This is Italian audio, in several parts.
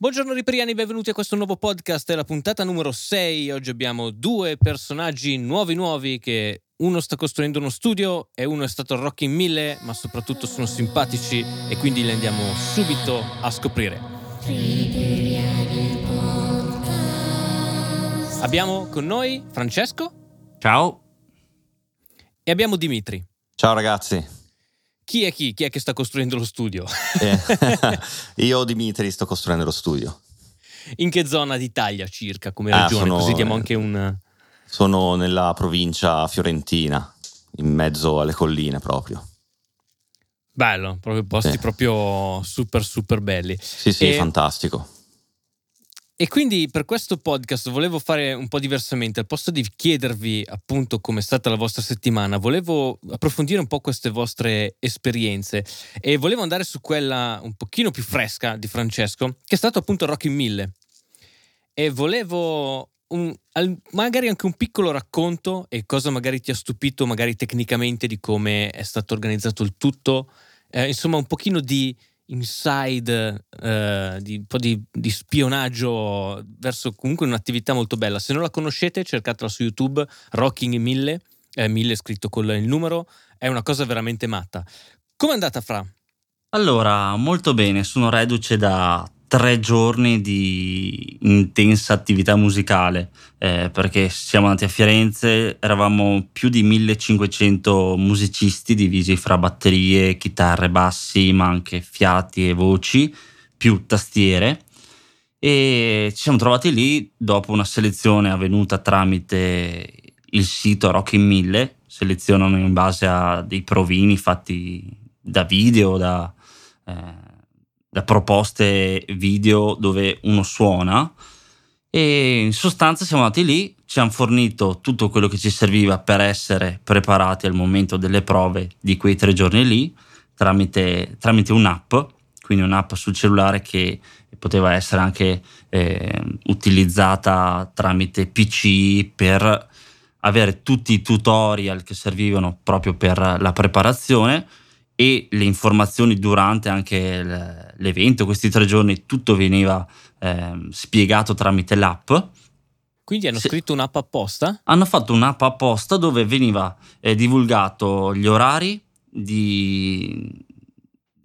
Buongiorno Ripriani, benvenuti a questo nuovo podcast, è la puntata numero 6. Oggi abbiamo due personaggi nuovi nuovi che uno sta costruendo uno studio e uno è stato al Rock in 1000, ma soprattutto sono simpatici e quindi li andiamo subito a scoprire. Abbiamo con noi Francesco Ciao. e abbiamo Dimitri. Ciao ragazzi, Chi è chi? Chi è che sta costruendo lo studio? Eh, io Dimitri sto costruendo lo studio. In che zona d'Italia circa come Ah, regione? sono- Così diamo anche un... Sono nella provincia fiorentina, in mezzo alle colline proprio. Bello, proprio posti Sì. proprio super super belli. Sì, sì, E- fantastico. E quindi per questo podcast volevo fare un po' diversamente, al posto di chiedervi appunto come è stata la vostra settimana, volevo approfondire un po' queste vostre esperienze. E volevo andare su quella un pochino più fresca di Francesco, che è stato appunto Rock in 1000. E volevo un- magari anche un piccolo racconto e cosa magari ti ha stupito, magari tecnicamente di come è stato organizzato il tutto, Eh, insomma un pochino di inside, eh, di, un po' di, di spionaggio verso comunque un'attività molto bella. Se non la conoscete, cercatela su YouTube, Rocking 1000, eh, 1000 scritto con il numero, è una cosa veramente matta. Com'è andata Fra? Allora, molto bene, sono reduce da tre giorni di intensa attività musicale, eh, perché siamo andati a Firenze, eravamo più di 1500 musicisti divisi fra batterie, chitarre, bassi, ma anche fiati e voci, più tastiere. E ci siamo trovati lì dopo una selezione avvenuta tramite il sito Rock in 1000, selezionano in base a dei provini fatti da video, da, eh, da proposte video dove uno suona. E in sostanza siamo andati lì, ci hanno fornito tutto quello che ci serviva per essere preparati al momento delle prove di quei tre giorni lì tramite, tramite un'app, quindi un'app sul cellulare che poteva essere anche eh, utilizzata tramite PC per avere tutti i tutorial che servivano proprio per la preparazione e le informazioni durante anche l'evento, questi tre giorni tutto veniva ehm, spiegato tramite l'app. Quindi hanno Sì. scritto un'app apposta? Hanno fatto un'app apposta dove veniva eh, divulgato gli orari di-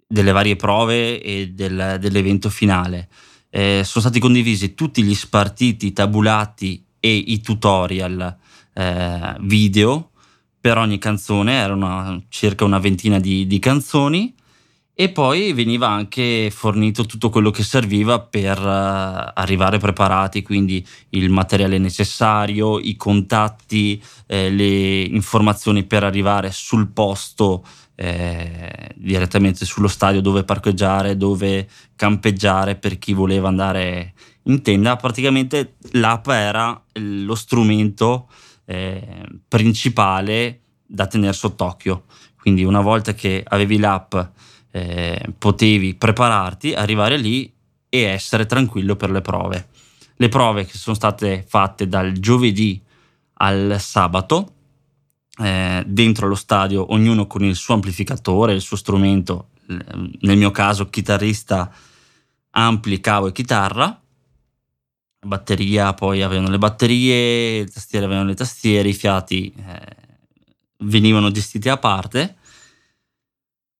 delle varie prove e del- dell'evento finale. Eh, sono stati condivisi tutti gli spartiti, i tabulati e i tutorial eh, video per ogni canzone, erano circa una ventina di, di canzoni e poi veniva anche fornito tutto quello che serviva per eh, arrivare preparati, quindi il materiale necessario, i contatti, eh, le informazioni per arrivare sul posto eh, direttamente sullo stadio dove parcheggiare, dove campeggiare per chi voleva andare in tenda. Praticamente l'app era lo strumento eh, principale da tenere sott'occhio. Quindi una volta che avevi l'app eh, potevi prepararti, arrivare lì e essere tranquillo per le prove. Le prove che sono state fatte dal giovedì al sabato eh, dentro lo stadio, ognuno con il suo amplificatore, il suo strumento, nel mio caso chitarrista, ampli, cavo e chitarra. Batteria, poi avevano le batterie, le tastiere avevano le tastiere, i fiati eh, venivano gestiti a parte.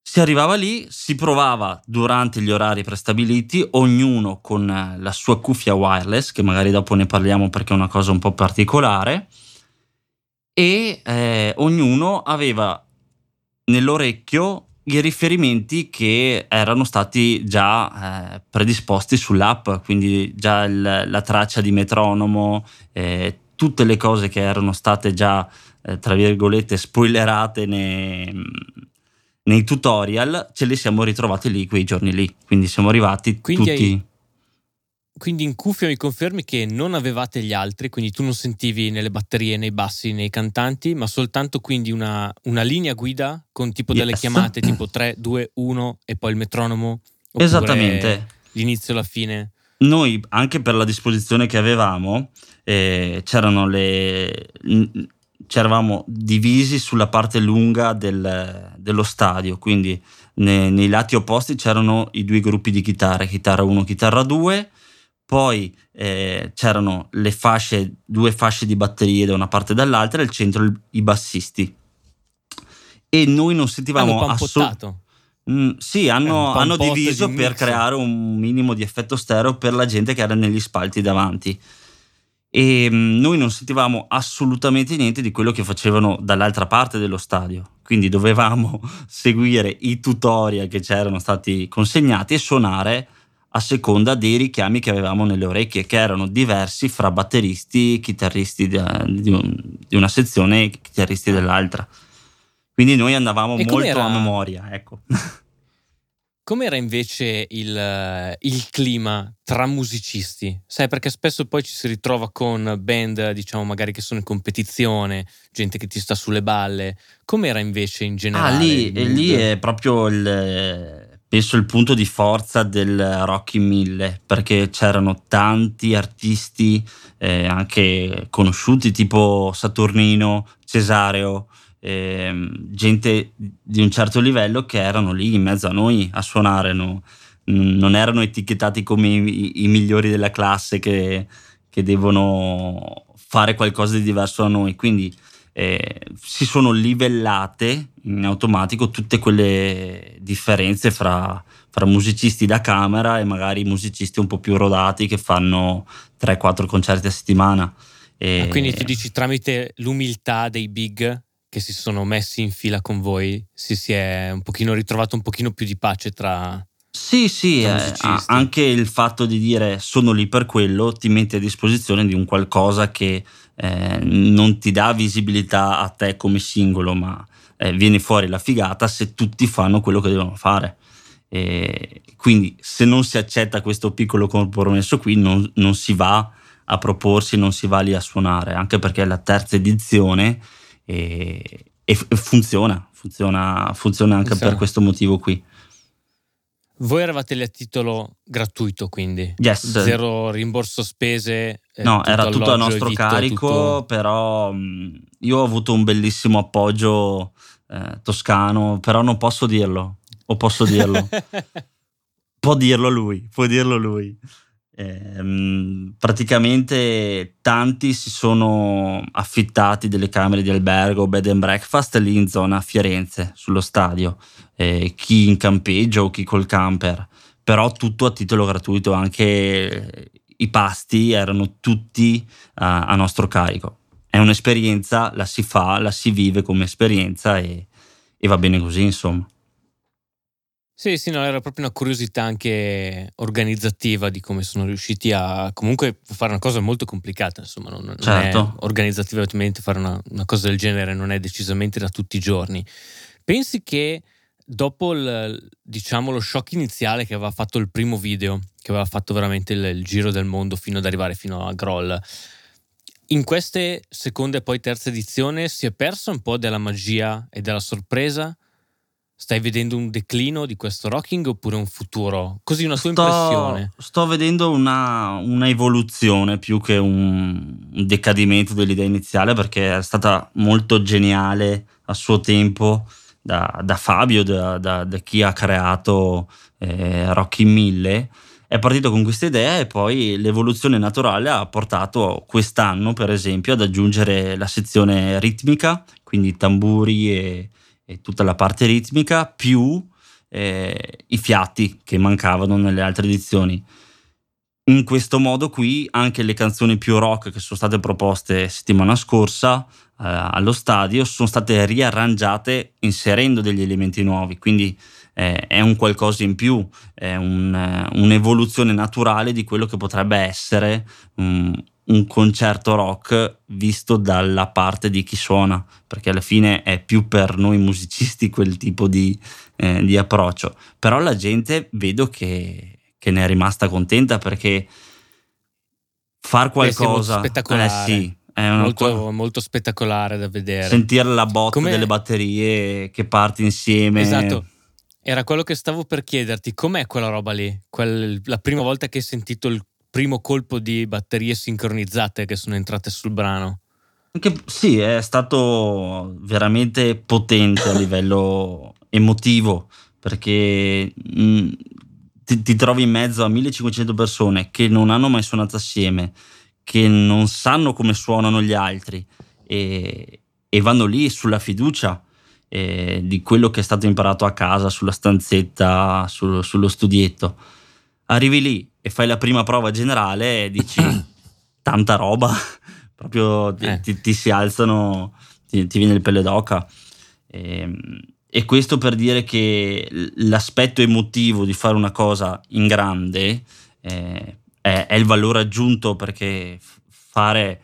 Si arrivava lì, si provava durante gli orari prestabiliti, ognuno con eh, la sua cuffia wireless, che magari dopo ne parliamo perché è una cosa un po' particolare, e eh, ognuno aveva nell'orecchio i riferimenti che erano stati già eh, predisposti sull'app, quindi già il- la traccia di metronomo, eh, tutte le cose che erano state già, eh, tra virgolette, spoilerate nei, nei tutorial, ce le siamo ritrovate lì quei giorni lì. Quindi siamo arrivati Quindi tutti. hai- Quindi in cuffia mi confermi che non avevate gli altri, quindi tu non sentivi nelle batterie, nei bassi, nei cantanti, ma soltanto quindi una, una linea guida con tipo delle Yes. chiamate tipo 3, 2, 1 e poi il metronomo? Esattamente. L'inizio e la fine? Noi, anche per la disposizione che avevamo, eh, c'erano le. C'eravamo divisi sulla parte lunga del- dello stadio, quindi ne- nei lati opposti c'erano i due gruppi di chitarre, chitarra 1, chitarra 2, poi eh, c'erano le fasce, due fasce di batterie da una parte e dall'altra e al centro i bassisti. E noi non sentivamo assolutamente... Mm, sì, hanno, hanno diviso di per creare un minimo di effetto stereo per la gente che era negli spalti davanti. E mm, noi non sentivamo assolutamente niente di quello che facevano dall'altra parte dello stadio. Quindi dovevamo seguire i tutorial che ci erano stati consegnati e suonare a seconda dei richiami che avevamo nelle orecchie, che erano diversi fra batteristi, chitarristi di, un, di una sezione e chitarristi dell'altra. Quindi noi andavamo e molto a memoria, ecco. Com'era invece il, il, clima tra musicisti? Sai, perché spesso poi ci si ritrova con band, diciamo, magari che sono in competizione, gente che ti sta sulle balle. Com'era invece in generale? Ah, lì, lì è proprio il, penso il punto di forza del Rocky 1000, perché c'erano tanti artisti eh, anche conosciuti, tipo Saturnino, Cesareo, eh, gente di un certo livello che erano lì in mezzo a noi a suonare, no? non erano etichettati come i, i migliori della classe che, che, devono fare qualcosa di diverso da noi, quindi eh, si sono livellate in automatico tutte quelle differenze fra, fra musicisti da camera e magari musicisti un po' più rodati che fanno 3-4 concerti a settimana. E... Ah, quindi tu dici tramite l'umiltà dei big che si sono messi in fila con voi, si, si è un pochino ritrovato un pochino più di pace tra... Sì, sì, eh, anche il fatto di dire sono lì per quello ti mette a disposizione di un qualcosa che eh, non ti dà visibilità a te come singolo, ma eh, viene fuori la figata se tutti fanno quello che devono fare. E quindi se non si accetta questo piccolo compromesso qui non, non si va a proporsi, non si va lì a suonare, anche perché è la terza edizione e, e funziona, funziona, funziona anche funziona. per questo motivo qui. Voi eravate lì a titolo gratuito, quindi yes. zero rimborso spese. No, tutto era tutto a nostro vitto, carico, tutto... però io ho avuto un bellissimo appoggio eh, toscano, però non posso dirlo, o posso dirlo. può dirlo lui, può dirlo lui. Eh, praticamente tanti si sono affittati delle camere di albergo, bed and breakfast lì in zona Firenze, sullo stadio, eh, chi in campeggio, chi col camper, però tutto a titolo gratuito, anche i pasti erano tutti a, a nostro carico. È un'esperienza, la si fa, la si vive come esperienza e, e va bene così, insomma. Sì, sì, no, era proprio una curiosità anche organizzativa di come sono riusciti a comunque fare una cosa molto complicata, insomma, non, non certo. organizzativamente fare una, una, cosa del genere non è decisamente da tutti i giorni. Pensi che dopo il, diciamo, lo shock iniziale che aveva fatto il primo video, che aveva fatto veramente il, il giro del mondo fino ad arrivare fino a Groll, in queste seconda e poi terza edizione si è persa un po' della magia e della sorpresa? Stai vedendo un declino di questo rocking oppure un futuro? Così una tua sto, impressione? Sto vedendo una, una evoluzione più che un, un, decadimento dell'idea iniziale perché è stata molto geniale a suo tempo da, da Fabio, da, da, da, chi ha creato eh, Rocky 1000. È partito con questa idea e poi l'evoluzione naturale ha portato quest'anno, per esempio, ad aggiungere la sezione ritmica, quindi tamburi e e tutta la parte ritmica più eh, i fiati che mancavano nelle altre edizioni. In questo modo qui anche le canzoni più rock che sono state proposte settimana scorsa eh, allo stadio sono state riarrangiate inserendo degli elementi nuovi, quindi eh, è un qualcosa in più, è un, eh, un'evoluzione naturale di quello che potrebbe essere um, un concerto rock visto dalla parte di chi suona, perché alla fine è più per noi musicisti quel tipo di, eh, di approccio. Però la gente vedo che, che, ne è rimasta contenta perché far qualcosa... spettacolare. Eh sì, è molto, co- molto, spettacolare da vedere. Sentire la botta Come... delle batterie che parti insieme. Esatto. Era quello che stavo per chiederti, com'è quella roba lì? Quel, la prima volta che hai sentito il primo colpo di batterie sincronizzate che sono entrate sul brano. Anche, sì, è stato veramente potente a livello emotivo perché mh, ti, ti, trovi in mezzo a 1500 persone che non hanno mai suonato assieme, che non sanno come suonano gli altri e, e vanno lì sulla fiducia eh, di quello che è stato imparato a casa, sulla stanzetta, sul, sullo studietto. Arrivi lì e fai la prima prova generale e dici tanta roba, proprio ti, eh. ti, ti si alzano, ti, ti, viene il pelle d'oca. E, ehm, e questo per dire che l'aspetto emotivo di fare una cosa in grande eh, è, è, il valore aggiunto perché fare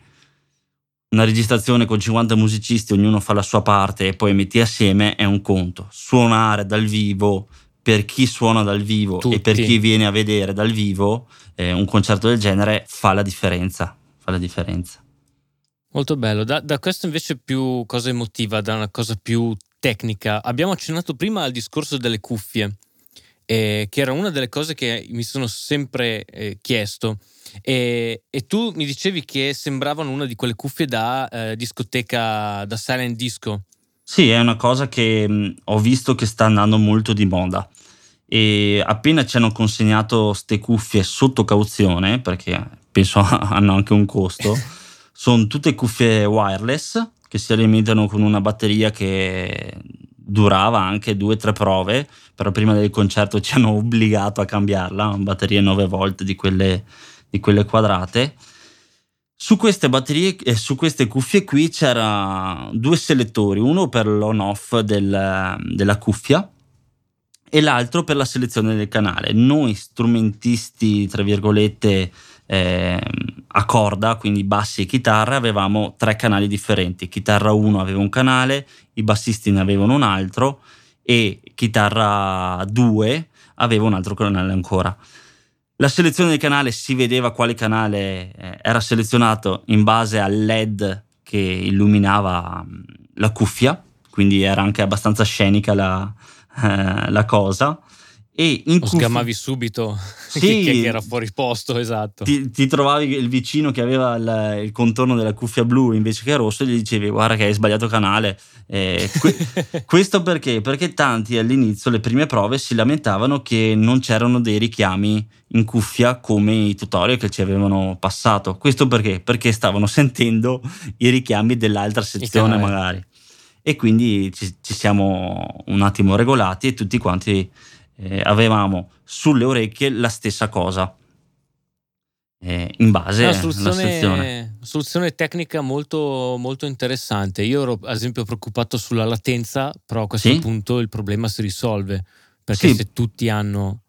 una registrazione con 50 musicisti, ognuno fa la sua parte e poi metti assieme è un conto. Suonare dal vivo per chi suona dal vivo Tutti. e per chi viene a vedere dal vivo eh, un concerto del genere fa la differenza. Fa la differenza. Molto bello. Da, da questo invece più cosa emotiva, da una cosa più tecnica. Abbiamo accennato prima al discorso delle cuffie, eh, che era una delle cose che mi sono sempre eh, chiesto. E, e, tu mi dicevi che sembravano una di quelle cuffie da eh, discoteca, da silent disco. Sì, è una cosa che mh, mm, ho visto che sta andando molto di moda. E appena ci hanno consegnato ste cuffie sotto cauzione, perché penso hanno anche un costo, sono tutte cuffie wireless che si alimentano con una batteria che durava anche due o tre prove, però prima del concerto ci hanno obbligato a cambiarla, una batteria 9 volt di quelle, di quelle quadrate. Su queste batterie e su queste cuffie qui c'era due selettori, uno per l'on-off del, della cuffia e l'altro per la selezione del canale. Noi strumentisti, tra virgolette, eh, a corda, quindi bassi e chitarra, avevamo tre canali differenti. Chitarra 1 aveva un canale, i bassisti ne avevano un altro e chitarra 2 aveva un altro canale ancora. La selezione del canale si vedeva quale canale eh, era selezionato in base al LED che illuminava mm, la cuffia, quindi era anche abbastanza scenica la, eh, la cosa e in cuffia... sgamavi subito sì, che, era fuori posto, esatto. Ti, ti, trovavi il vicino che aveva il, il, contorno della cuffia blu invece che rosso e gli dicevi guarda che hai sbagliato canale. Eh, que- questo perché? Perché tanti all'inizio, le prime prove, si lamentavano che non c'erano dei richiami in cuffia come i tutorial che ci avevano passato. Questo perché? Perché stavano sentendo i richiami dell'altra sezione magari. E quindi ci, ci siamo un attimo regolati e tutti quanti eh, avevamo sulle orecchie la stessa cosa. Eh, in base alla soluzione, soluzione tecnica molto, molto interessante. Io ero ad esempio preoccupato sulla latenza, però a questo sì? punto il problema si risolve perché sì. se tutti hanno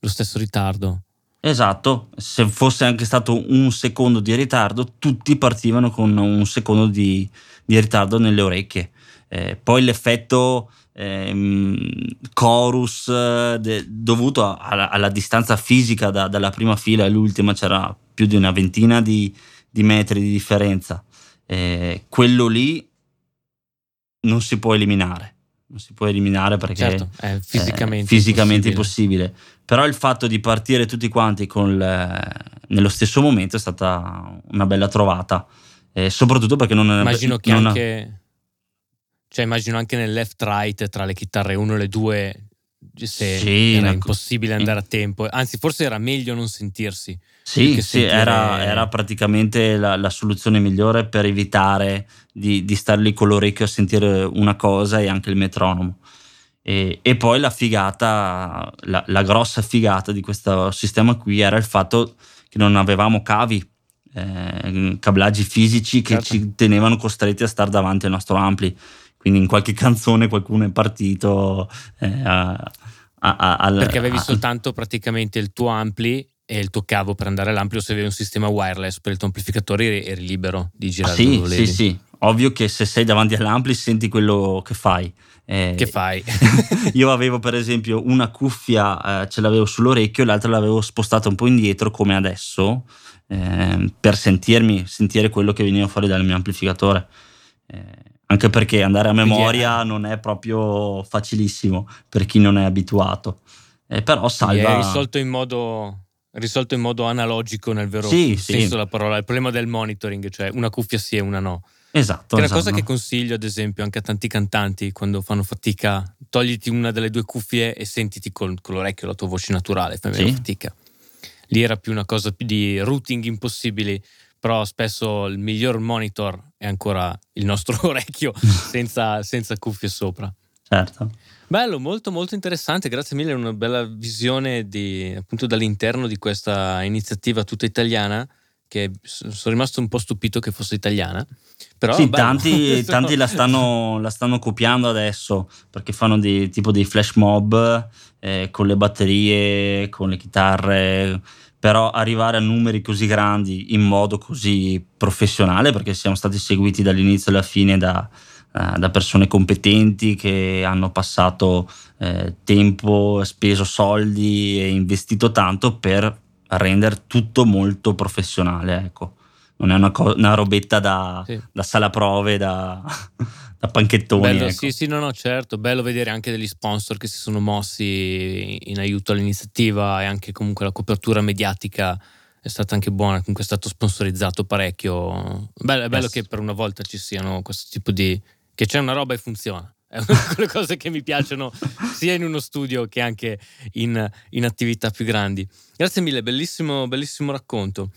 lo stesso ritardo. Esatto, se fosse anche stato un secondo di ritardo, tutti partivano con un secondo di, di ritardo nelle orecchie. Eh, poi l'effetto ehm, chorus de, dovuto alla, alla, distanza fisica da, dalla prima fila all'ultima c'era più di una ventina di, di metri di differenza. Eh, quello lì non si può eliminare. Non si può eliminare perché certo, è fisicamente, è fisicamente impossibile. impossibile. Però il fatto di partire tutti quanti il, nello stesso momento è stata una bella trovata. Eh, soprattutto perché non Immagino non che anche cioè, immagino anche nel left-right tra le chitarre 1 e le 2 se sì, era impossibile andare a tempo, anzi, forse era meglio non sentirsi. Sì, sì era, era, praticamente la, la, soluzione migliore per evitare di, di stare lì con l'orecchio a sentire una cosa e anche il metronomo. E, e poi la figata, la, la, grossa figata di questo sistema qui era il fatto che non avevamo cavi, eh, cablaggi fisici che certo. ci tenevano costretti a stare davanti al nostro ampli quindi in qualche canzone qualcuno è partito eh, a, a, a, perché avevi soltanto praticamente il tuo ampli e il tuo cavo per andare all'ampio se avevi un sistema wireless per il tuo amplificatore eri, eri libero di girare sì, sì, sì, ovvio che se sei davanti all'ampli senti quello che fai eh, che fai? io avevo per esempio una cuffia, eh, ce l'avevo sull'orecchio, l'altra l'avevo spostata un po' indietro come adesso eh, per sentirmi, sentire quello che veniva fuori dal mio amplificatore. Anche perché andare a memoria non è proprio facilissimo per chi non è abituato. Eh, però salva... È risolto in modo risolto in modo analogico nel vero sì, senso sì. della parola. Il problema del monitoring, cioè una cuffia sì e una no. Esatto. Che è una esatto. cosa che consiglio, ad esempio, anche a tanti cantanti quando fanno fatica. Togliti una delle due cuffie e sentiti con, con l'orecchio la tua voce naturale, fai meno Sì. fatica. Lì era più una cosa di routing impossibili, però spesso il miglior monitor è ancora il nostro orecchio senza, senza cuffie sopra. Certo. Bello, molto molto interessante, grazie mille, una bella visione di, appunto dall'interno di questa iniziativa tutta italiana, che sono rimasto un po' stupito che fosse italiana. Però sì, bello. tanti, tanti la, stanno, la stanno copiando adesso perché fanno dei, tipo dei flash mob eh, con le batterie, con le chitarre, però arrivare a numeri così grandi in modo così professionale perché siamo stati seguiti dall'inizio alla fine da, eh, da persone competenti che hanno passato eh, tempo, speso soldi e investito tanto per rendere tutto molto professionale, ecco. Non è una, co- una robetta da, Sì. da sala prove, da, da panchettoni. Bello, ecco. sì, sì, no, no, certo. Bello vedere anche degli sponsor che si sono mossi in aiuto all'iniziativa e anche comunque la copertura mediatica è stata anche buona. Comunque è stato sponsorizzato parecchio. Bello, è bello Yes. che per una volta ci siano questo tipo di. che c'è una roba e funziona. È una di quelle cose che mi piacciono sia in uno studio che anche in, in attività più grandi. Grazie mille, bellissimo, bellissimo racconto.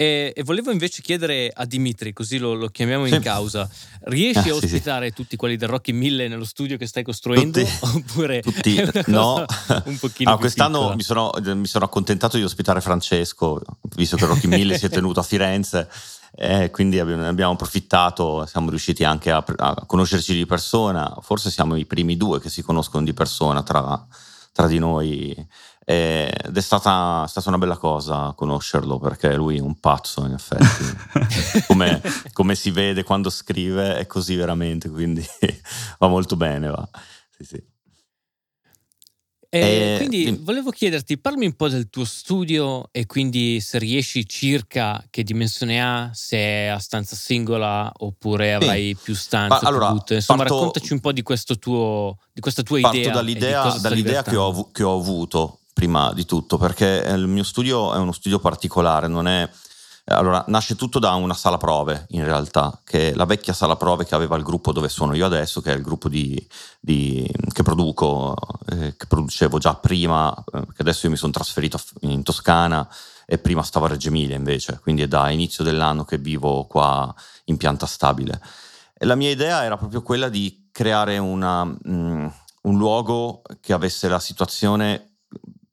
E, e volevo invece chiedere a Dimitri, così lo, lo chiamiamo in Sì. causa, riesci Ah, a sì, sì. ospitare tutti quelli del Rocky 1000 nello studio che stai costruendo? Tutti- oppure Tutti, no. un pochino Allora, più quest'anno mi sono, mi sono accontentato di ospitare Francesco, visto che Rocky 1000 si è tenuto a Firenze, eh, quindi abbiamo, abbiamo approfittato, siamo riusciti anche a, a conoscerci di persona, forse siamo i primi due che si conoscono di persona tra, tra di noi eh, ed è stata, è stata una bella cosa conoscerlo perché lui è un pazzo in effetti, come, come si vede quando scrive è così veramente, quindi va molto bene. Va. Sì, sì. Eh, quindi dimmi. volevo chiederti, parmi un po' del tuo studio e quindi se riesci circa che dimensione ha, se è a stanza singola oppure avrai più stanze, Ma allora, tutte. Insomma, parto- raccontaci un po' di, questo tuo, di questa tua Parto idea. di dall'idea, dall'idea che, ho, che ho avuto prima di tutto, perché eh, il mio studio è uno studio particolare, non è... Allora, nasce tutto da una sala prove, in realtà, che è la vecchia sala prove che aveva il gruppo dove sono io adesso, che è il gruppo di, di- che produco, eh, che producevo già prima, eh, che adesso io mi sono trasferito in Toscana e prima stavo a Reggio Emilia invece, quindi è da inizio dell'anno che vivo qua in pianta stabile. E la mia idea era proprio quella di creare una, mm, un luogo che avesse la situazione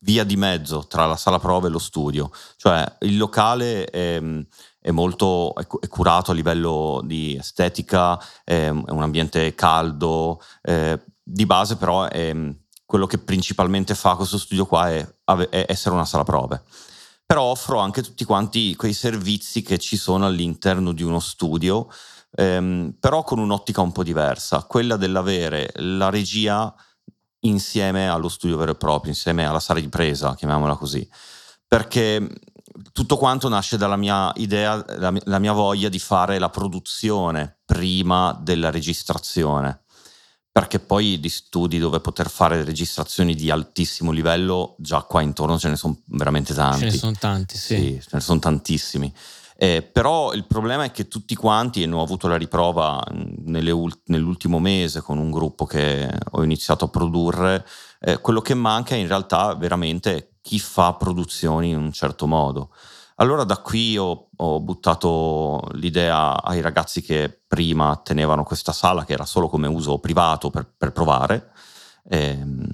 via di mezzo tra la sala prove e lo studio, cioè il locale è, è molto è cu- è curato a livello di estetica, è, un ambiente caldo, eh, di base però è, quello che principalmente fa questo studio qua è, è essere una sala prove. Però offro anche tutti quanti quei servizi che ci sono all'interno di uno studio, ehm, però con un'ottica un po' diversa, quella dell'avere la regia insieme allo studio vero e proprio, insieme alla sala di presa, chiamiamola così, perché tutto quanto nasce dalla mia idea, la mia, la mia voglia di fare la produzione prima della registrazione, perché poi di studi dove poter fare registrazioni di altissimo livello, già qua intorno ce ne sono veramente tanti. Ce ne sono tanti, sì. Sì, ce ne sono tantissimi. Eh, però il problema è che tutti quanti, e ne ho avuto la riprova mh, nelle ul- nell'ultimo mese con un gruppo che ho iniziato a produrre, eh, quello che manca in realtà veramente chi fa produzioni in un certo modo. Allora da qui ho, ho buttato l'idea ai ragazzi che prima tenevano questa sala, che era solo come uso privato per, per provare, Ehm,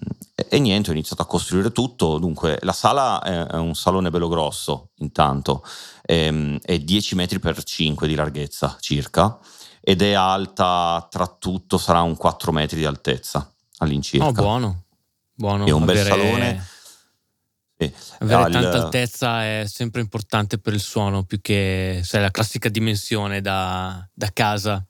E, niente, ho iniziato a costruire tutto. Dunque, la sala è, un salone bello grosso, intanto, ehm, è 10 metri per 5 di larghezza circa, ed è alta tra tutto, sarà un 4 metri di altezza all'incirca. Oh, buono. Buono. È un bel avere- salone. Sì. Avere Ha il- tanta altezza è sempre importante per il suono, più che sai, la classica dimensione da, da casa.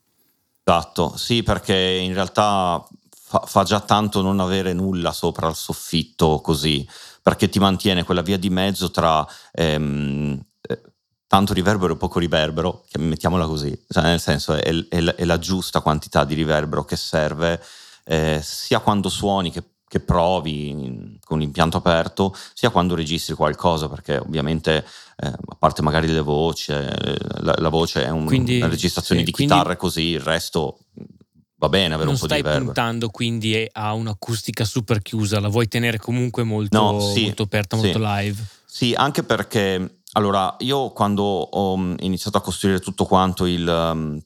Esatto, sì, perché in realtà fa, fa già tanto non avere nulla sopra il soffitto così, perché ti mantiene quella via di mezzo tra ehm, eh, tanto riverbero e poco riverbero, mettiamola così, cioè, nel senso è, è la- è la giusta quantità di riverbero che serve eh, sia quando suoni che, che provi con l'impianto aperto, sia quando registri qualcosa, perché ovviamente eh, a parte magari le voci, eh, la, la, voce è un, quindi, una registrazione sì, di chitarre così, il resto va bene avere non un po' di reverb. stai puntando quindi a un'acustica super chiusa, la vuoi tenere comunque molto, no, sì, molto aperta, molto sì. live? Sì, anche perché allora io quando ho mm, iniziato a costruire tutto quanto il mm,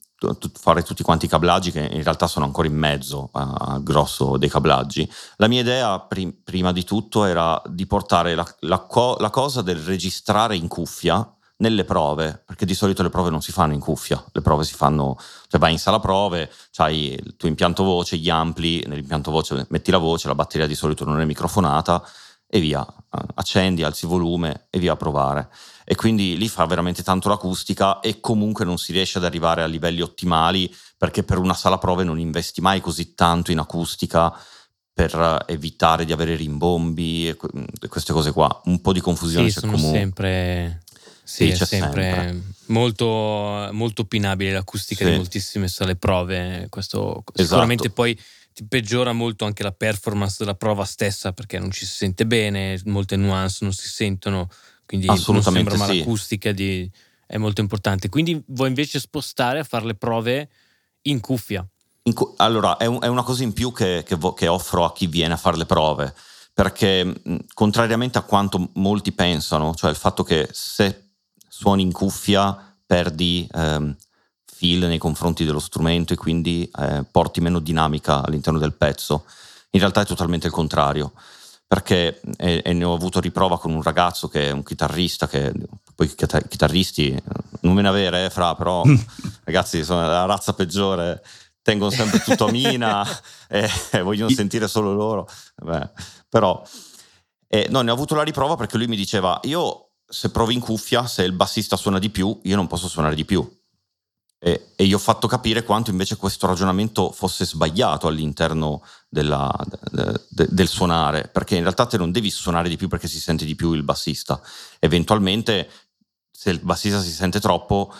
fare tutti quanti i cablaggi che in realtà sono ancora in mezzo al grosso dei cablaggi. La mia idea prim- prima di tutto era di portare la, la, co- la, cosa del registrare in cuffia nelle prove, perché di solito le prove non si fanno in cuffia, le prove si fanno, cioè vai in sala prove, hai il tuo impianto voce, gli ampli, nell'impianto voce metti la voce, la batteria di solito non è microfonata e via, accendi, alzi il volume e via a provare e quindi lì fa veramente tanto l'acustica e comunque non si riesce ad arrivare a livelli ottimali perché per una sala prove non investi mai così tanto in acustica per evitare di avere rimbombi e queste cose qua. Un po' di confusione sì, c'è comunque. sempre sì, è sempre, sempre. Molto, molto opinabile l'acustica sì. di moltissime sale prove. Questo esatto. sicuramente poi ti peggiora molto anche la performance della prova stessa perché non ci si sente bene, molte nuance non si sentono quindi Assolutamente non sembra sì. l'acustica di, è molto importante. Quindi vuoi invece spostare a fare le prove in cuffia? In cu- allora, è, un, è, una cosa in più che, che, vo- che, offro a chi viene a fare le prove, perché contrariamente a quanto molti pensano, cioè il fatto che se suoni in cuffia perdi ehm, feel nei confronti dello strumento e quindi eh, porti meno dinamica all'interno del pezzo, in realtà è totalmente il contrario perché e, e, ne ho avuto riprova con un ragazzo che è un chitarrista, che poi chitarristi non me ne avere, eh, fra, però ragazzi sono la razza peggiore, tengono sempre tutto a mina e, e vogliono sentire solo loro. Beh, però eh, no, ne ho avuto la riprova perché lui mi diceva, io se provi in cuffia, se il bassista suona di più, io non posso suonare di più. E, e gli ho fatto capire quanto invece questo ragionamento fosse sbagliato all'interno della, de, de, del suonare, perché in realtà te non devi suonare di più perché si sente di più il bassista. Eventualmente, se il bassista si sente troppo,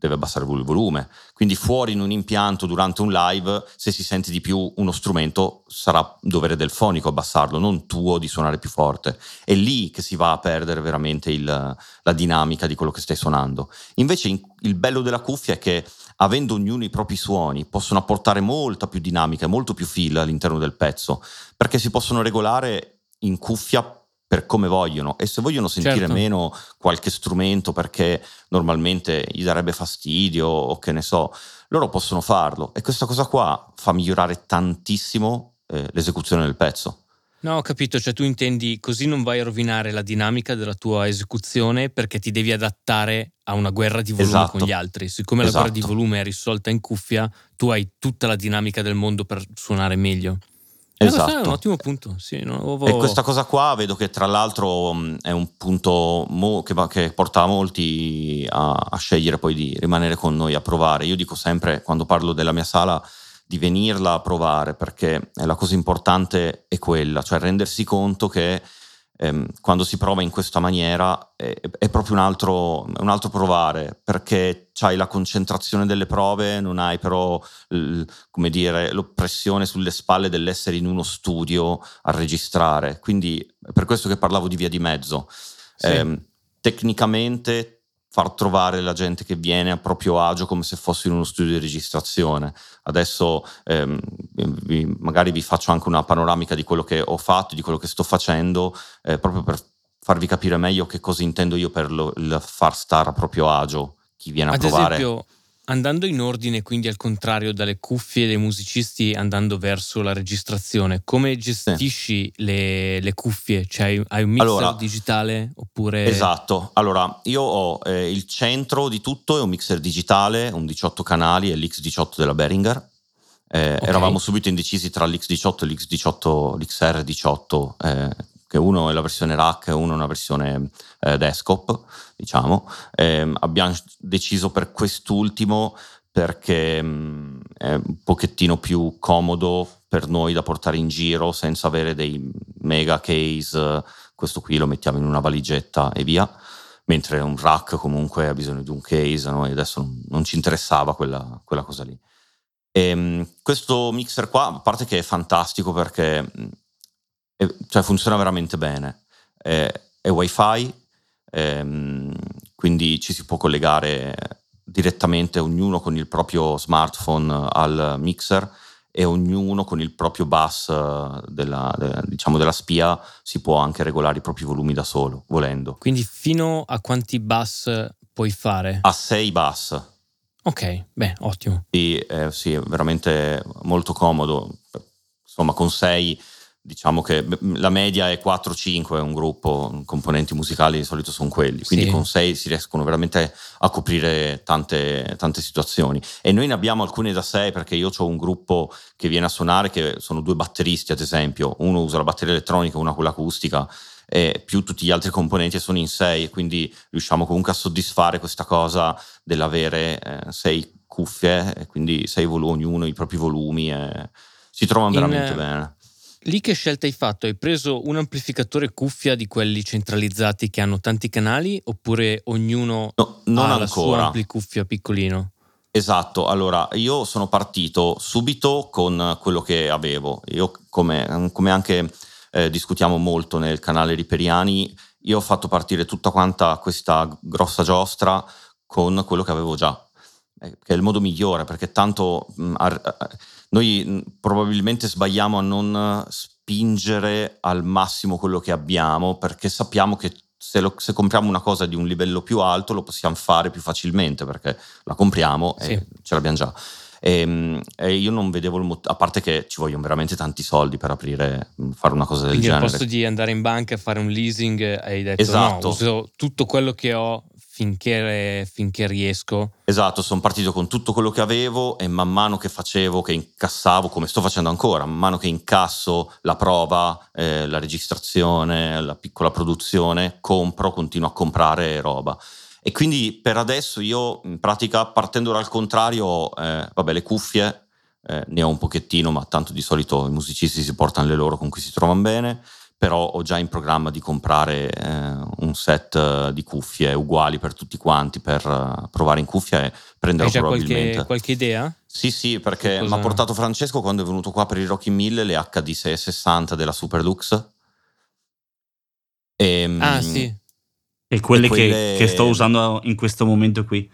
deve abbassare il volume. Quindi fuori in un impianto durante un live, se si sente di più uno strumento, sarà dovere del fonico abbassarlo, non tuo di suonare più forte. È lì che si va a perdere veramente il, la dinamica di quello che stai suonando. Invece in, il bello della cuffia è che avendo ognuno i propri suoni, possono apportare molta più dinamica, molto più feel all'interno del pezzo, perché si possono regolare in cuffia per come vogliono e se vogliono sentire certo. meno qualche strumento perché normalmente gli darebbe fastidio o che ne so, loro possono farlo e questa cosa qua fa migliorare tantissimo eh, l'esecuzione del pezzo. No, ho capito, cioè tu intendi così non vai a rovinare la dinamica della tua esecuzione perché ti devi adattare a una guerra di volume esatto. con gli altri. Siccome esatto. la guerra di esatto. volume è risolta in cuffia, tu hai tutta la dinamica del mondo per suonare meglio. Esatto. È un ottimo punto. Sì, avevo... E questa cosa qua vedo che tra l'altro è un punto mo- che, che, porta molti a, a, scegliere poi di rimanere con noi a provare. Io dico sempre, quando parlo della mia sala, di venirla a provare perché la cosa importante è quella, cioè rendersi conto che ehm, quando si prova in questa maniera è, è proprio un altro, un altro, provare, perché hai la concentrazione delle prove, non hai però l, come dire, l'oppressione sulle spalle dell'essere in uno studio a registrare. Quindi è per questo che parlavo di via di mezzo. Sì. Eh, tecnicamente far trovare la gente che viene a proprio agio come se fosse in uno studio di registrazione. Adesso ehm, vi, magari vi faccio anche una panoramica di quello che ho fatto, di quello che sto facendo, eh, proprio per farvi capire meglio che cosa intendo io per lo, il far stare a proprio agio chi viene a Ad provare. Esempio, Andando in ordine, quindi al contrario dalle cuffie dei musicisti, andando verso la registrazione, come gestisci sì. le, le, cuffie? Cioè, hai un mixer allora, digitale oppure... Esatto, allora io ho eh, il centro di tutto, è un mixer digitale, un 18 canali, è l'X18 della Behringer. Eh, okay. Eravamo subito indecisi tra l'X18 e l'X18, l'XR18, eh, che uno è la versione rack e uno è una versione eh, desktop, diciamo. Eh, abbiamo deciso per quest'ultimo perché mh, mm, è un pochettino più comodo per noi da portare in giro senza avere dei mega case. Questo qui lo mettiamo in una valigetta e via. Mentre un rack comunque ha bisogno di un case, a noi adesso non, ci interessava quella, quella cosa lì. E, ehm, questo mixer qua, a parte che è fantastico perché è, cioè funziona veramente bene. È, è wifi, ehm, quindi ci si può collegare direttamente ognuno con il proprio smartphone al mixer e ognuno con il proprio bus eh, della, de, diciamo della spia si può anche regolare i propri volumi da solo, volendo. Quindi fino a quanti bus puoi fare? A 6 bus. Ok, beh, ottimo. Sì, eh, sì, è veramente molto comodo. Insomma, con 6 diciamo che la media è 4-5, è un gruppo, componenti musicali di solito sono quelli, quindi sì. con 6 si riescono veramente a coprire tante, tante situazioni. E noi ne abbiamo alcune da 6 perché io ho un gruppo che viene a suonare, che sono due batteristi ad esempio, uno usa la batteria elettronica, una quella acustica, e più tutti gli altri componenti sono in 6, quindi riusciamo comunque a soddisfare questa cosa dell'avere 6 eh, cuffie, e quindi 6 volumi, ognuno i propri volumi, e si trovano veramente in, bene. Lì che scelta hai fatto? Hai preso un amplificatore cuffia di quelli centralizzati che hanno tanti canali oppure ognuno no, non ha ancora. il suo ampli cuffia piccolino? Esatto, allora io sono partito subito con quello che avevo. Io come, come anche eh, discutiamo molto nel canale Riperiani, io ho fatto partire tutta quanta questa grossa giostra con quello che avevo già, che è il modo migliore perché tanto mh, ar- noi probabilmente sbagliamo a non spingere al massimo quello che abbiamo perché sappiamo che se, lo, se, compriamo una cosa di un livello più alto lo possiamo fare più facilmente perché la compriamo sì. e ce l'abbiamo già. E, ehm, e, io non vedevo il motivo, a parte che ci vogliono veramente tanti soldi per aprire, fare una cosa del Quindi genere. Al posto di andare in banca e fare un leasing hai detto esatto. no, uso tutto quello che ho finché, finché riesco. Esatto, sono partito con tutto quello che avevo e man mano che facevo, che incassavo, come sto facendo ancora, man mano che incasso la prova, eh, la registrazione, la piccola produzione, compro, continuo a comprare roba. E quindi per adesso io in pratica partendo dal contrario, eh, vabbè le cuffie eh, ne ho un pochettino, ma tanto di solito i musicisti si portano le loro con cui si trovano bene però ho già in programma di comprare eh, un set eh, di cuffie uguali per tutti quanti per uh, provare in cuffia e prenderlo Hai già probabilmente. Qualche, qualche idea? Sì, sì, perché mi ha portato Francesco quando è venuto qua per i Rocky 1000 le HD 660 della Superlux. E, ehm, ah, sì. E quelle, e quelle... Che, che, sto usando in questo momento qui.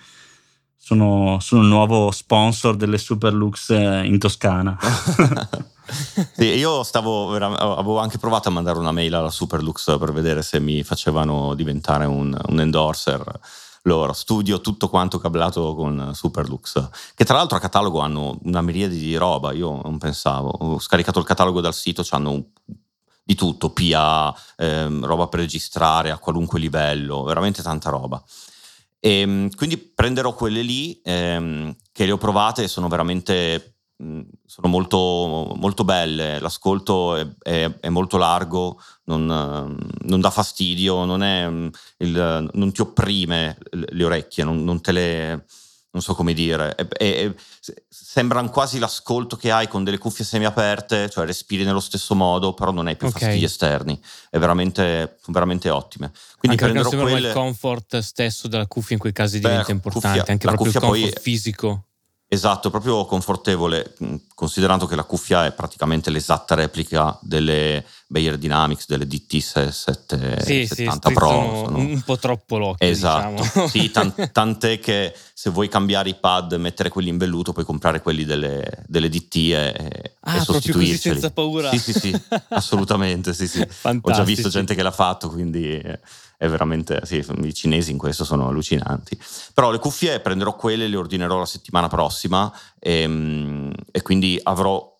Sono, sono il nuovo sponsor delle Superlux eh, in Toscana. sì, io stavo avevo anche provato a mandare una mail alla Superlux per vedere se mi facevano diventare un, un endorser loro. Studio tutto quanto cablato con Superlux, che tra l'altro a catalogo hanno una miriade di roba, io non pensavo. Ho scaricato il catalogo dal sito, hanno di tutto, PA, ehm, roba per registrare a qualunque livello, veramente tanta roba. E, ehm, quindi prenderò quelle lì ehm, che le ho provate e sono veramente sono molto, molto belle, l'ascolto è, è, è molto largo, non, non, dà fastidio, non, è, il, non, ti opprime le orecchie, non, non te le... non so come dire, è, sembrano quasi l'ascolto che hai con delle cuffie semiaperte, cioè respiri nello stesso modo, però non hai più okay. fastidi esterni, è veramente, veramente ottime. Quindi anche prenderò quelle... il comfort stesso della cuffia in quei casi Beh, diventa importante, cuffia, anche proprio il comfort poi... fisico. Esatto, proprio confortevole, considerando che la cuffia è praticamente l'esatta replica delle Bayer Dynamics, delle DT770 sì, sì, Pro. Sono un po' troppo l'occhio. Esatto, diciamo. sì, tant- tant'è che se vuoi cambiare i pad mettere quelli in velluto puoi comprare quelli delle, delle DT e, ah, e sostituirli. senza paura. Sì, sì, sì, assolutamente, sì, sì. Ho già visto gente che l'ha fatto, quindi è veramente, sì, i cinesi in questo sono allucinanti. Però le cuffie prenderò quelle, le ordinerò la settimana prossima e, ehm, e quindi avrò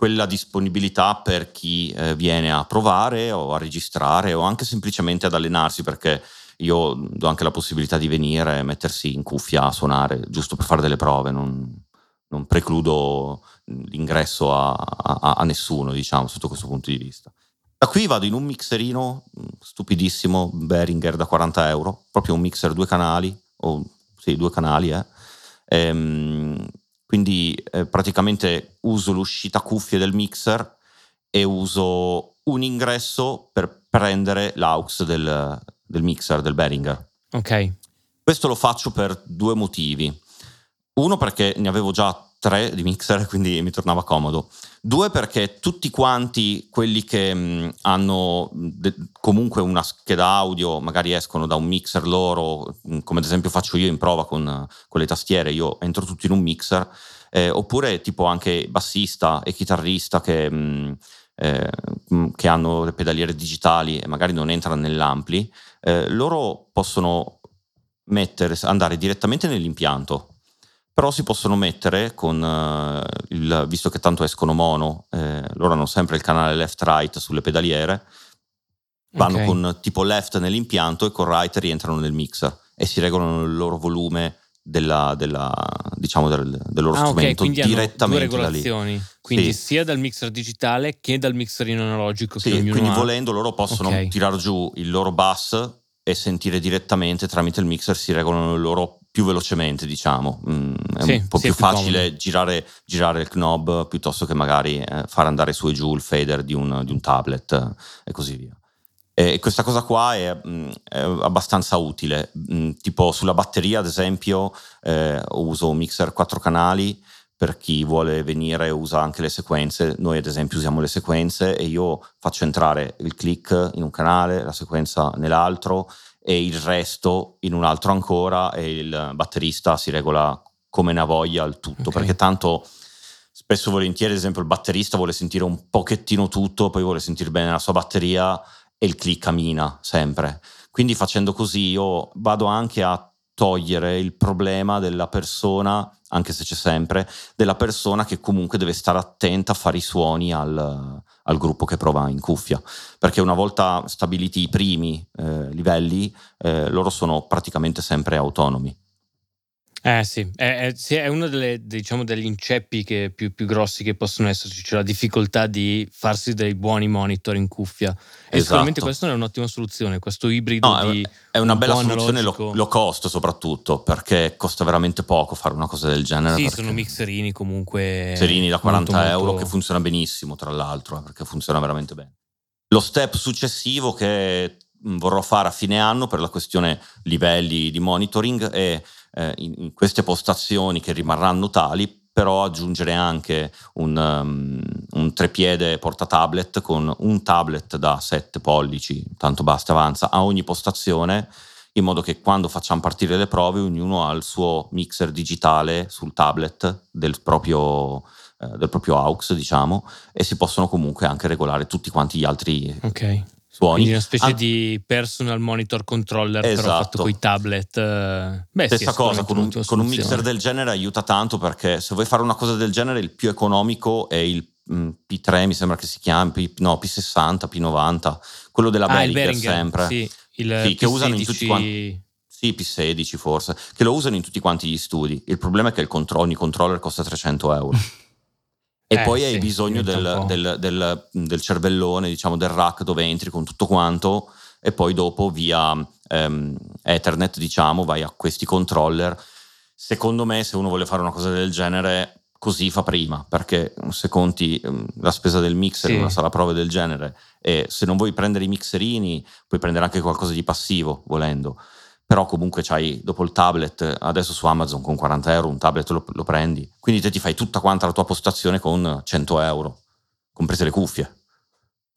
quella disponibilità per chi eh, viene a provare o a registrare o anche semplicemente ad allenarsi perché io do anche la possibilità di venire e mettersi in cuffia a suonare giusto per fare delle prove, non, non precludo l'ingresso a, a, a nessuno, diciamo, sotto questo punto di vista. Da qui vado in un mixerino mm, stupidissimo, Behringer da 40 euro, proprio un mixer due canali, o sì, due canali, eh. Ehm, quindi eh, praticamente uso l'uscita cuffie del mixer e uso un ingresso per prendere l'aux del, del mixer, del Behringer. Ok. Questo lo faccio per due motivi. Uno perché ne avevo già tre di mixer, quindi mi tornava comodo. Due perché tutti quanti quelli che mh, hanno de- comunque una scheda audio, magari escono da un mixer loro, mh, come ad esempio faccio io in prova con, con le tastiere, io entro tutto in un mixer, eh, oppure tipo anche bassista e chitarrista che, mh, eh, che hanno le pedaliere digitali e magari non entrano nell'ampli, eh, loro possono mettere, andare direttamente nell'impianto però si possono mettere con uh, il, visto che tanto escono mono, eh, loro hanno sempre il canale left-right sulle pedaliere, vanno okay. con tipo left nell'impianto e con right rientrano nel mixer e si regolano il loro volume della, della, diciamo del, del loro ah, strumento okay, direttamente due regolazioni. Quindi sì. sia dal mixer digitale che dal mixerino analogico. Sì, quindi ha. volendo loro possono okay. tirare giù il loro bus e sentire direttamente tramite il mixer si regolano il loro più velocemente, diciamo. Mm, è sì, un po' più, più facile girare, girare, il knob piuttosto che magari eh, far andare su e giù il fader di un, di un tablet eh, e così via. E questa cosa qua è, mm, è abbastanza utile. Mm, tipo sulla batteria, ad esempio, eh, uso un mixer 4 canali per chi vuole venire usa anche le sequenze. Noi ad esempio usiamo le sequenze e io faccio entrare il click in un canale, la sequenza nell'altro e il resto in un altro ancora e il batterista si regola come ne ha voglia il tutto, okay. perché tanto spesso volentieri, ad esempio, il batterista vuole sentire un pochettino tutto, poi vuole sentire bene la sua batteria e il click cammina sempre. Quindi facendo così io vado anche a togliere il problema della persona, anche se c'è sempre, della persona che comunque deve stare attenta a fare i suoni al, al gruppo che prova in cuffia, perché una volta stabiliti i primi eh, livelli, eh, loro sono praticamente sempre autonomi. Eh sì, è, è, è uno delle, diciamo, degli inceppi che, più, più, grossi che possono esserci, cioè la difficoltà di farsi dei buoni monitor in cuffia. E esatto. sicuramente questa è un'ottima soluzione, questo ibrido no, di... È una bella soluzione low, low, cost soprattutto, perché costa veramente poco fare una cosa del genere. Sì, sono mixerini comunque... Mixerini da 40 molto, euro molto... che funziona benissimo, tra l'altro, eh, perché funziona veramente bene. Lo step successivo che vorrò fare a fine anno per la questione livelli di monitoring è eh, in, in, queste postazioni che rimarranno tali, però aggiungere anche un, um, un trepiede portatablet con un tablet da 7 pollici, tanto basta avanza, a ogni postazione in modo che quando facciamo partire le prove ognuno ha il suo mixer digitale sul tablet del proprio, eh, del proprio aux, diciamo, e si possono comunque anche regolare tutti quanti gli altri okay suoni. Quindi una specie An- di personal monitor controller esatto. però fatto con i tablet. Eh, beh, Stessa sì, cosa, con un, con un, mixer del genere aiuta tanto perché se vuoi fare una cosa del genere il più economico è il mm, P3, mi sembra che si chiami, no, P60, P90, quello della ah, Behringer sempre. Sì, il sì, che usano in tutti quanti. Sì, P16 forse, che lo usano in tutti quanti gli studi. Il problema è che il contro- ogni controller costa 300 euro. E eh, poi hai bisogno del, del, del, del, cervellone, diciamo, del rack dove entri con tutto quanto e poi dopo via ehm, Ethernet, diciamo, vai a questi controller. Secondo me, se uno vuole fare una cosa del genere, così fa prima, perché se conti ehm, la spesa del mixer sì. in una sala prove del genere e se non vuoi prendere i mixerini, puoi prendere anche qualcosa di passivo, volendo però comunque c'hai dopo il tablet, adesso su Amazon con 40 euro un tablet lo, lo, prendi, quindi te ti fai tutta quanta la tua postazione con 100 euro, comprese le cuffie.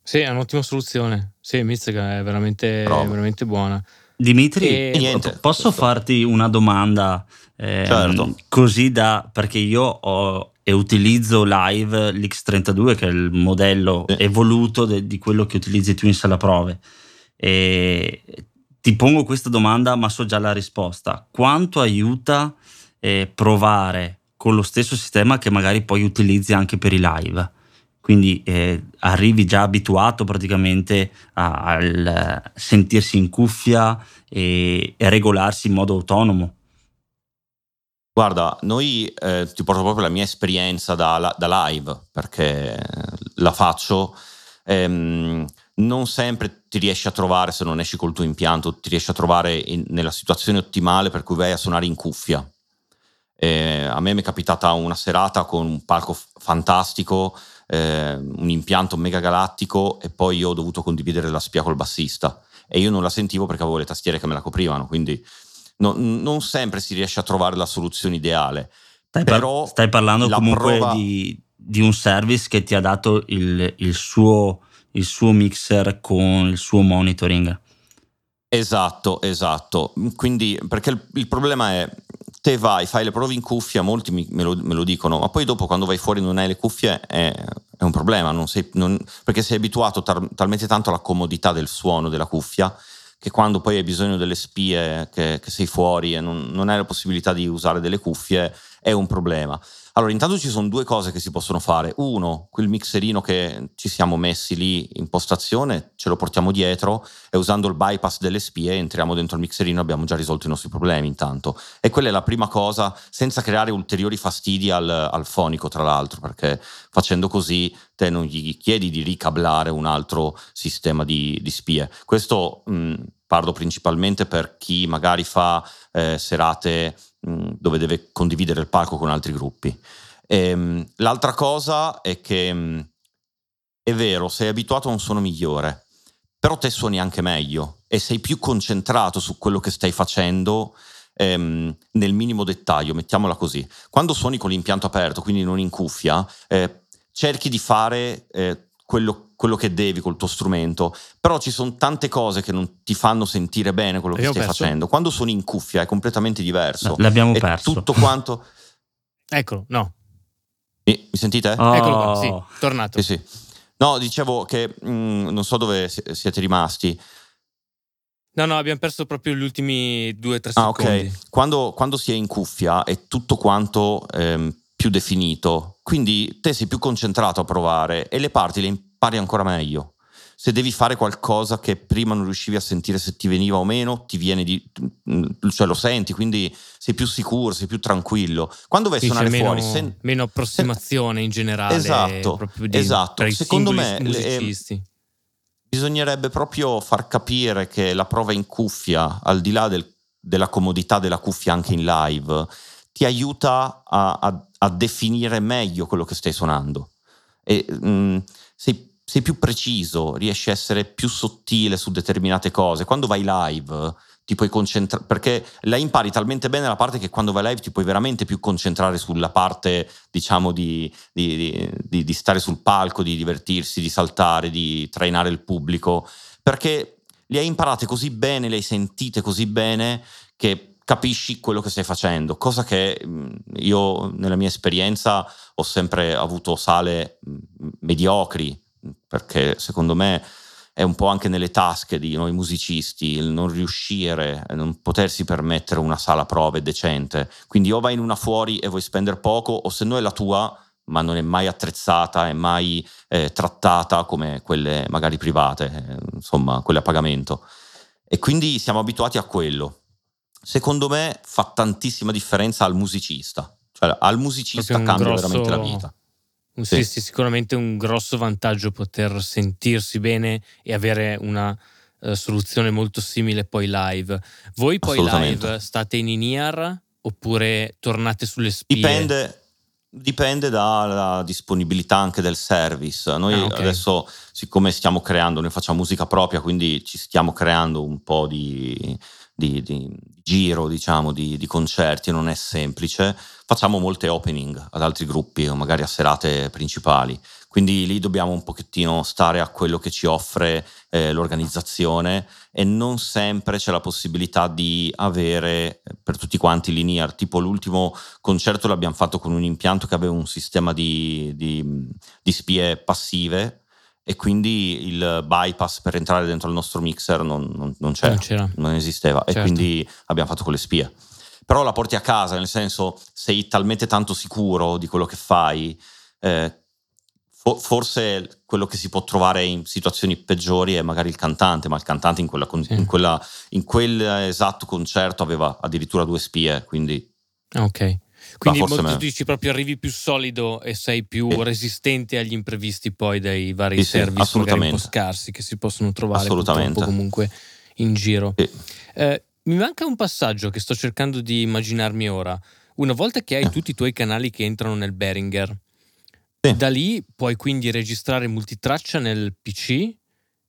Sì, è un'ottima soluzione. Sì, Mizzica è veramente, è veramente buona. Dimitri, e... niente, posso questo. farti una domanda? Eh, certo. Così da, perché io ho e utilizzo live l'X32 che è il modello sì. evoluto de, di quello che utilizzi tu in sala prove. E ti pongo questa domanda, ma so già la risposta. Quanto aiuta eh, provare con lo stesso sistema che magari poi utilizzi anche per i live? Quindi eh, arrivi già abituato praticamente a, sentirsi in cuffia e, e, regolarsi in modo autonomo. Guarda, noi eh, ti porto proprio la mia esperienza da, da live perché la faccio. Ehm, non sempre ti riesci a trovare, se non esci col tuo impianto, ti riesci a trovare in, nella situazione ottimale per cui vai a suonare in cuffia. Eh, a me mi è capitata una serata con un palco f- fantastico, eh, un impianto mega galattico e poi io ho dovuto condividere la spia col bassista e io non la sentivo perché avevo le tastiere che me la coprivano, quindi no, non sempre si riesce a trovare la soluzione ideale Stai, par- stai parlando comunque prova... di, di, un service che ti ha dato il, il, suo, il suo mixer con il suo monitoring. Esatto, esatto. Quindi, perché il, il, problema è, te vai, fai le prove in cuffia, molti mi, me, lo, me, lo, dicono, ma poi dopo quando vai fuori non hai le cuffie è, è un problema, non sei, non, perché sei abituato tar, talmente tanto alla comodità del suono della cuffia che quando poi hai bisogno delle spie, che, che sei fuori e non, non hai la possibilità di usare delle cuffie, è un problema. Allora, intanto ci sono due cose che si possono fare. Uno, quel mixerino che ci siamo messi lì in postazione, ce lo portiamo dietro e usando il bypass delle spie entriamo dentro il mixerino e abbiamo già risolto i nostri problemi intanto. E quella è la prima cosa, senza creare ulteriori fastidi al, al fonico, tra l'altro, perché facendo così te non gli chiedi di ricablare un altro sistema di, di spie. Questo mh, parlo principalmente per chi magari fa eh, serate dove deve condividere il palco con altri gruppi. E, ehm, l'altra cosa è che mm, è vero, sei abituato a un suono migliore, però te suoni anche meglio e sei più concentrato su quello che stai facendo ehm, nel minimo dettaglio, mettiamola così. Quando suoni con l'impianto aperto, quindi non in cuffia, eh, cerchi di fare eh, quello, quello, che devi col tuo strumento, però ci sono tante cose che non ti fanno sentire bene quello che stai perso. facendo. Quando suoni in cuffia è completamente diverso. No, l'abbiamo perso. Tutto quanto... Eccolo, no. Mi, mi sentite? Oh. Eccolo qua, sì, tornato. Sì, sì. No, dicevo che mh, mm, non so dove siete rimasti. No, no, abbiamo perso proprio gli ultimi due o tre ah, secondi. Ah, ok. Quando, quando, si è in cuffia è tutto quanto ehm, più definito, quindi te sei più concentrato a provare e le parti le impari ancora meglio. Se devi fare qualcosa che prima non riuscivi a sentire se ti veniva o meno, ti viene di, mm, cioè lo senti, quindi sei più sicuro, sei più tranquillo. Quando vai a suonare meno, fuori, sen- meno approssimazione in generale. Esatto, di, esatto. Secondo me musicisti. Le, bisognerebbe proprio far capire che la prova in cuffia, al di là del, della comodità della cuffia anche in live, ti aiuta a, a, a definire meglio quello che stai suonando. E, mh, mm, sei, sei, più preciso, riesci a essere più sottile su determinate cose. Quando vai live ti puoi concentrare, perché la impari talmente bene la parte che quando vai live ti puoi veramente più concentrare sulla parte, diciamo, di, di, di, di stare sul palco, di divertirsi, di saltare, di trainare il pubblico, perché le hai imparate così bene, le hai sentite così bene che capisci quello che stai facendo, cosa che io nella mia esperienza ho sempre avuto sale mediocri, perché secondo me è un po' anche nelle tasche di noi musicisti il non riuscire, non potersi permettere una sala prove decente. Quindi o vai in una fuori e vuoi spendere poco, o se no è la tua, ma non è mai attrezzata, è mai eh, trattata come quelle magari private, eh, insomma, quelle a pagamento. E quindi siamo abituati a quello secondo me fa tantissima differenza al musicista. Cioè al musicista cambia grosso, veramente la vita. Un, sì. sì, sicuramente un grosso vantaggio poter sentirsi bene e avere una uh, soluzione molto simile poi live. Voi poi live state in in-ear oppure tornate sulle spie? Dipende, Dipende dalla disponibilità anche del service. Noi ah, okay. adesso, siccome stiamo creando, noi facciamo musica propria, quindi ci stiamo creando un po' di, di, di giro, diciamo, di, di, concerti, non è semplice. Facciamo molte opening ad altri gruppi o magari a serate principali. Quindi lì dobbiamo un pochettino stare a quello che ci offre eh, l'organizzazione e non sempre c'è la possibilità di avere eh, per tutti quanti linear. Tipo l'ultimo concerto l'abbiamo fatto con un impianto che aveva un sistema di, di, di spie passive e quindi il bypass per entrare dentro il nostro mixer non, non, non, c'era, non, c'era. non esisteva certo. e quindi abbiamo fatto con le spie. Però la porti a casa, nel senso sei talmente tanto sicuro di quello che fai, eh, fo- forse quello che si può trovare in situazioni peggiori è magari il cantante, ma il cantante in, quella, sì. in, quella, in quel esatto concerto aveva addirittura due spie, quindi... Ok. Quindi molto me... dici proprio arrivi più solido e sei più eh. resistente agli imprevisti poi dei vari sì, service sì, un po' scarsi che si possono trovare comunque in giro. Sì. Eh, mi manca un passaggio che sto cercando di immaginarmi ora. Una volta che hai eh. tutti i tuoi canali che entrano nel Behringer, da lì puoi quindi registrare multitraccia nel PC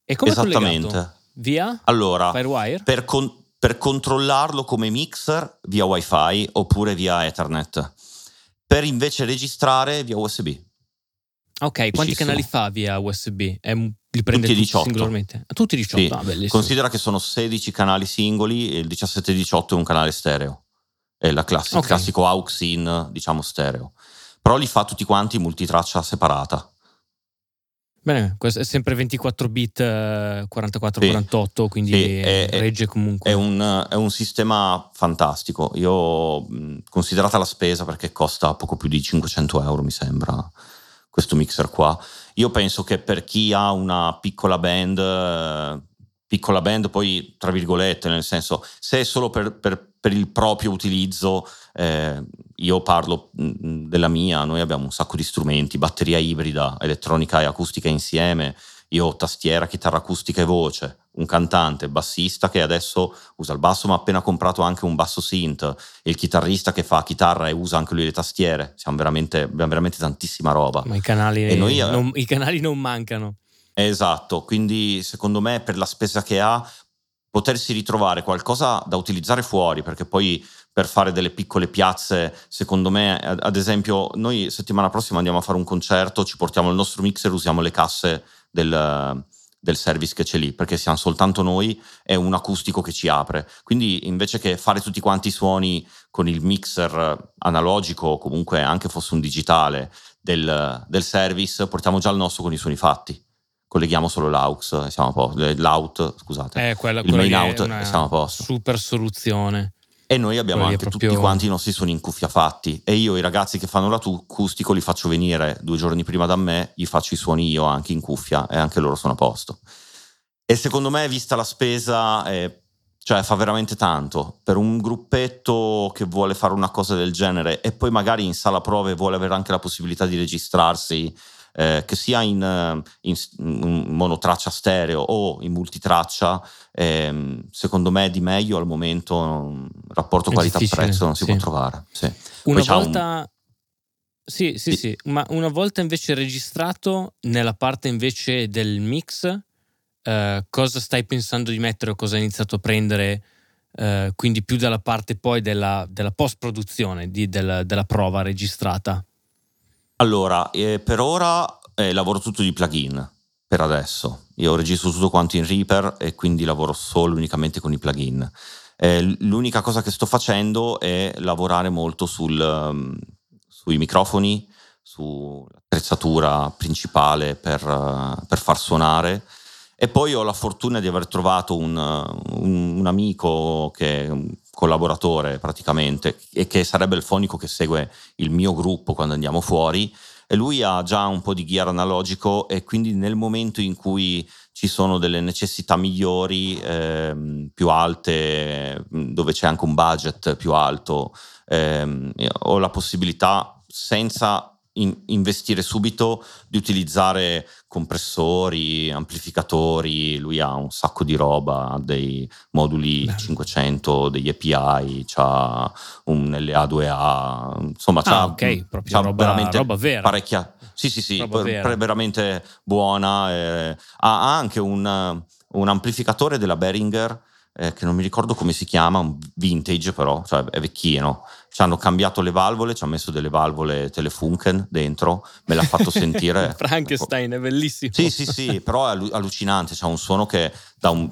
e come Esattamente. Via allora, Firewire? Per, con- per controllarlo come mixer via wifi oppure via ethernet per invece registrare via USB. Ok, quanti canali fa via USB? È, li prende tutti, 18. singolarmente? Tutti 18, sì. ah, Considera che sono 16 canali singoli e il 17-18 è un canale stereo. È la classica, okay. il classico aux in, diciamo, stereo. Però li fa tutti quanti multitraccia separata. Bene, questo è sempre 24 bit 44-48, sì, quindi sì, è, regge comunque. È un, è un, sistema fantastico. Io, considerata la spesa, perché costa poco più di 500 euro, mi sembra, questo mixer qua. Io penso che per chi ha una piccola band, piccola band poi tra virgolette, nel senso, se è solo per, per, per il proprio utilizzo, eh, io parlo mm, della mia, noi abbiamo un sacco di strumenti, batteria ibrida, elettronica e acustica insieme, io ho tastiera, chitarra acustica e voce, un cantante, bassista che adesso usa il basso ma ha appena comprato anche un basso synth, il chitarrista che fa chitarra e usa anche lui le tastiere, Siamo veramente, abbiamo veramente tantissima roba. Ma i canali, noi, eh, non, i canali non mancano. Esatto, quindi secondo me per la spesa che ha potersi ritrovare qualcosa da utilizzare fuori, perché poi per fare delle piccole piazze, secondo me, ad esempio, noi settimana prossima andiamo a fare un concerto, ci portiamo il nostro mixer, usiamo le casse del, del service che c'è lì, perché siamo soltanto noi, è un acustico che ci apre. Quindi invece che fare tutti quanti i suoni con il mixer analogico o comunque anche fosse un digitale del, del service, portiamo già il nostro con i suoni fatti colleghiamo solo l'aux, siamo a posto. L'out, scusate. Eh, quella, il main out, siamo a posto. Super soluzione. E noi abbiamo Quelli anche proprio... tutti quanti i nostri suoni in cuffia fatti. E io i ragazzi che fanno l'acustico li faccio venire due giorni prima da me, gli faccio i suoni io anche in cuffia e anche loro sono a posto. E secondo me, vista la spesa, eh, cioè fa veramente tanto. Per un gruppetto che vuole fare una cosa del genere e poi magari in sala prove vuole avere anche la possibilità di registrarsi eh, che sia in, eh, in, in, monotraccia stereo o in multitraccia, eh, secondo me di meglio al momento un rapporto qualità-prezzo non si sì. può trovare. Sì. Una Poi volta... Un... Sì, sì, sì, sì, ma una volta invece registrato, nella parte invece del mix, eh, cosa stai pensando di mettere o cosa hai iniziato a prendere? Eh, quindi più dalla parte poi della, della post-produzione, di, della, della prova registrata. Allora, eh, per ora eh, lavoro tutto di plugin, per adesso. Io registro tutto quanto in Reaper e quindi lavoro solo unicamente con i plugin. Eh, l'unica cosa che sto facendo è lavorare molto sul, um, sui microfoni, sull'attrezzatura principale per, uh, per, far suonare. E poi ho la fortuna di aver trovato un, un, un amico che collaboratore praticamente e che sarebbe il fonico che segue il mio gruppo quando andiamo fuori. E lui ha già un po' di gear analogico e quindi nel momento in cui ci sono delle necessità migliori, ehm, più alte, dove c'è anche un budget più alto, ehm, ho la possibilità senza in, investire subito di utilizzare compressori, amplificatori, lui ha un sacco di roba, ha dei moduli Bello. 500, degli API, ha un LA2A, insomma ah, c'ha, okay. c'ha roba, veramente roba vera. parecchia... Sì, sì, sì, per, veramente buona. Eh, ha anche un, un amplificatore della Behringer eh, che non mi ricordo come si chiama, un vintage però, cioè è vecchino. Ci hanno cambiato le valvole, ci hanno messo delle valvole Telefunken dentro, me l'ha fatto sentire. Frankenstein, è bellissimo. Sì, sì, sì, però è allucinante, c'è un suono che da un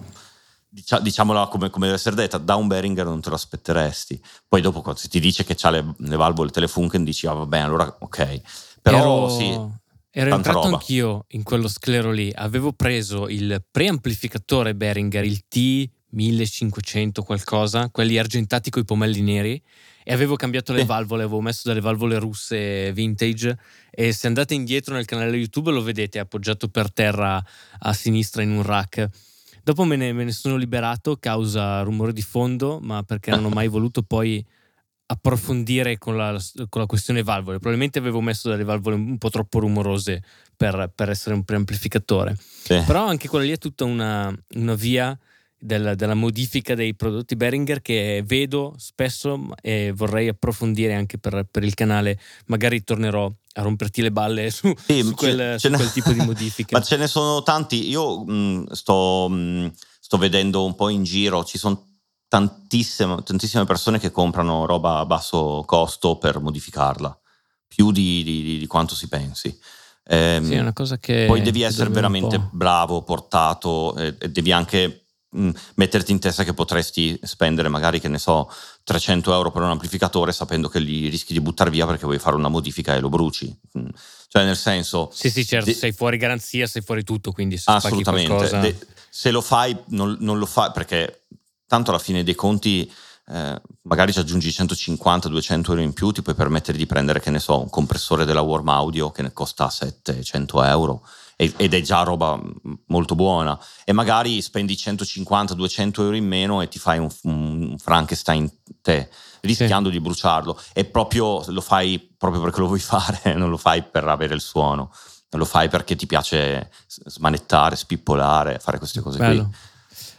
diciamola come, come, deve essere detta, da un Behringer non te lo aspetteresti. Poi dopo quando ti dice che ha le, le valvole Telefunken dici, ah vabbè, allora ok. Però Ero... sì, Ero entrato roba. anch'io in quello sclero lì, avevo preso il preamplificatore Behringer, il T 1500 qualcosa, quelli argentati con i pomelli neri e avevo cambiato le valvole, avevo messo delle valvole russe vintage e se andate indietro nel canale YouTube lo vedete appoggiato per terra a sinistra in un rack. Dopo me ne, me ne sono liberato causa rumore di fondo, ma perché non ho mai voluto poi approfondire con la, con la, questione valvole. Probabilmente avevo messo delle valvole un po' troppo rumorose per, per essere un preamplificatore. Sì. Però anche quella lì è tutta una, una via del, della modifica dei prodotti Behringer che vedo spesso e vorrei approfondire anche per, per il canale. Magari tornerò a romperti le balle su, sì, su, quel, su quel, tipo di modifiche. Ma ce ne sono tanti. Io mh, mm, sto, mh, mm, sto vedendo un po' in giro, ci sono tantissime, tantissime persone che comprano roba a basso costo per modificarla. più di, di, di quanto si pensi. Eh, sì, è una cosa che... Poi devi essere veramente bravo, portato e, e devi anche mh, metterti in testa che potresti spendere magari, che ne so, 300 euro per un amplificatore sapendo che li rischi di buttare via perché vuoi fare una modifica e lo bruci. Mh. Cioè nel senso... Sì, sì, certo, de- sei fuori garanzia, sei fuori tutto, quindi se assolutamente. Qualcosa... De- se lo fai, non, non lo fai perché tanto alla fine dei conti eh, magari ci aggiungi 150-200 euro in più, ti puoi permettere di prendere, che ne so, un compressore della Warm Audio che ne costa 700 euro ed è già roba molto buona e magari spendi 150-200 euro in meno e ti fai un, un Frankenstein te rischiando sì. di bruciarlo e proprio lo fai proprio perché lo vuoi fare non lo fai per avere il suono lo fai perché ti piace smanettare, spippolare, fare queste cose Bello. qui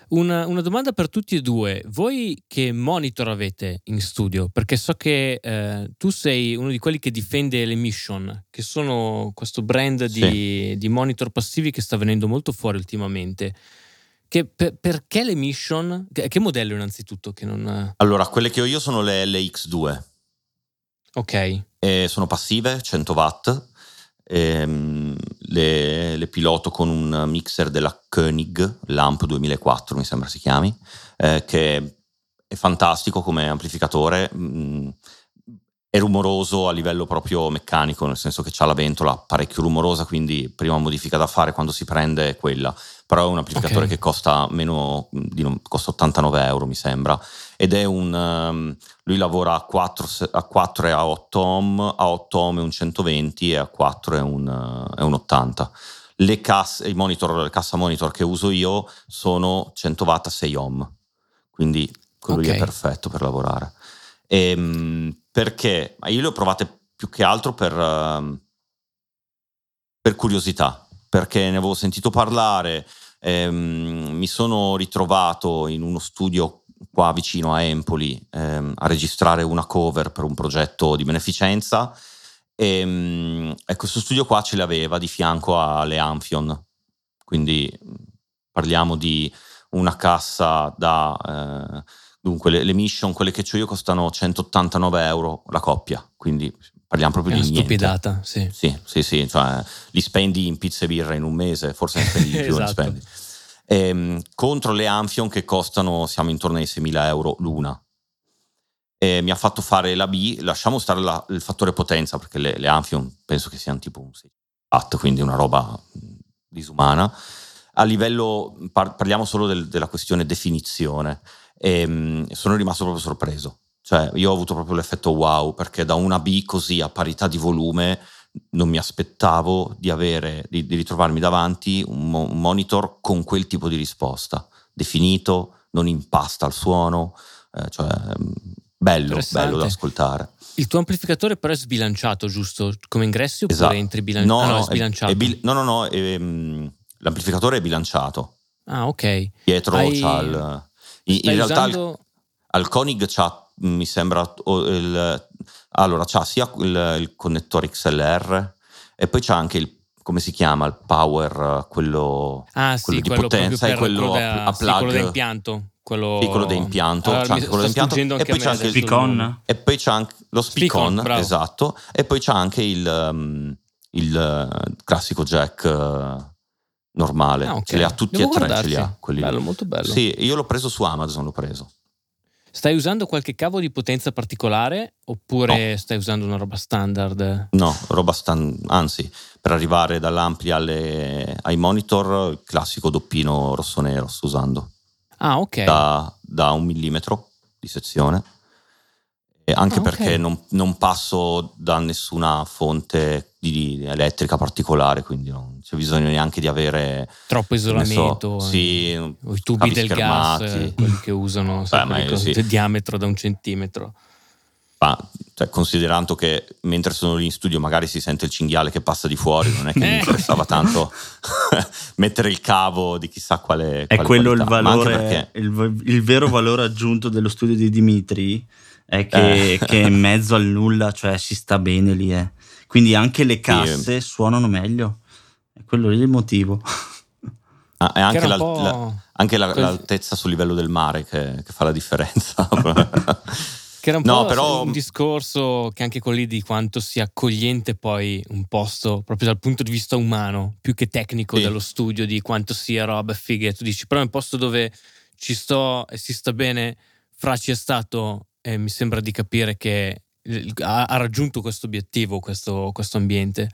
una, una, domanda per tutti e due. Voi che monitor avete in studio? Perché so che eh, tu sei uno di quelli che difende le Mission, che sono questo brand di, sì. di monitor passivi che sta venendo molto fuori ultimamente. Che, per, perché le Mission? Che, che, modello innanzitutto? Che non... Allora, quelle che ho io sono le LX2. Ok. E sono passive, 100 watt ehm, le, le, piloto con un mixer della Koenig, Lamp 2004 mi sembra si chiami, eh, che è fantastico come amplificatore, mh, mm, è rumoroso a livello proprio meccanico, nel senso che ha la ventola parecchio rumorosa, quindi prima modifica da fare quando si prende è quella. Però è un amplificatore okay. che costa meno di, costa 89 euro, mi sembra. Ed è un. Um, lui lavora a 4, a 4 e a 8 ohm, a 8 ohm è un 120 e a 4 è un, è un 80. Le casse, i monitor, le cassa monitor che uso io sono 100 watt a 6 ohm, quindi quello okay. lì è perfetto per lavorare. E, ehm, perché? Io le ho provate più che altro per, uh, per curiosità, perché ne avevo sentito parlare, ehm, mi sono ritrovato in uno studio qua vicino a Empoli ehm, a registrare una cover per un progetto di beneficenza e, ehm, e questo studio qua ce l'aveva di fianco alle Amphion, quindi parliamo di una cassa da... Eh, Dunque, le, le, mission, quelle che ho io, costano 189 euro la coppia, quindi parliamo proprio è di niente. stupidata, sì. Sì, sì, sì, cioè li spendi in pizza e birra in un mese, forse ne spendi di più, esatto. spendi. E, ehm, contro le Amphion che costano, siamo intorno ai 6.000 euro l'una. E mi ha fatto fare la B, lasciamo stare la, il fattore potenza, perché le, le Amphion penso che siano tipo un 6 watt, quindi una roba disumana. A livello, par- parliamo solo del, della questione definizione e ehm, sono rimasto proprio sorpreso. Cioè, io ho avuto proprio l'effetto wow, perché da una B così a parità di volume non mi aspettavo di avere, di, di ritrovarmi davanti un, mo- un, monitor con quel tipo di risposta, definito, non impasta il suono, eh, cioè bello, bello da ascoltare. Il tuo amplificatore però è sbilanciato, giusto? Come ingressi oppure esatto. entri bilanciato? No, ah, no, è sbilanciato. È, è bil- no, no, no, è, um, l'amplificatore è bilanciato. Ah, ok. Dietro Hai... c'ha il in, in realtà usando... al Koenig c'ha, mi sembra, il, allora c'ha sia il, il, connettore XLR e poi c'ha anche il come si chiama il power quello, ah, quello sì, di quello potenza e quello, quello, da, a, plug. sì, quello da impianto quello, quello da impianto, allora, c'è anche quello da impianto. e poi c'è anche il Speakon e poi c'è anche lo Speakon, esatto. E poi c'è anche il, um, il uh, classico jack uh, normale, ah, okay. ce li ha tutti Devo e tre, ce li ha. Quelli bello, molto bello. Sì, io l'ho preso su Amazon, l'ho preso. Stai usando qualche cavo di potenza particolare oppure no. stai usando una roba standard? No, roba standard, anzi, per arrivare dall'ampli alle, ai monitor, il classico doppino rosso-nero sto usando. Ah, ok. Da, da un millimetro di sezione anche ah, okay. perché non, non, passo da nessuna fonte di, di elettrica particolare, quindi non c'è bisogno neanche di avere troppo isolamento. So, sì, i tubi del schermati. gas, quelli che usano Beh, cose, sì. diametro da un centimetro. Ma cioè, considerando che mentre sono lì in studio magari si sente il cinghiale che passa di fuori, non è che mi interessava tanto mettere il cavo di chissà quale. È quello il valore, perché... il, il vero valore aggiunto dello studio di Dimitri è che, eh. che è in mezzo al nulla, cioè si sta bene lì. Eh. Quindi anche le casse sì. suonano meglio. È quello lì il motivo. Ah, è anche, la, la, anche la, l'altezza sul livello del mare che, che fa la differenza. Che era un no, po' però... un discorso che anche quello lì di quanto sia accogliente poi un posto, proprio dal punto di vista umano, più che tecnico sì. dello studio, di quanto sia roba fighe. Tu dici, però è un posto dove ci sto e si sta bene, Fra ci è stato e mi sembra di capire che ha, ha raggiunto questo obiettivo, questo, questo ambiente.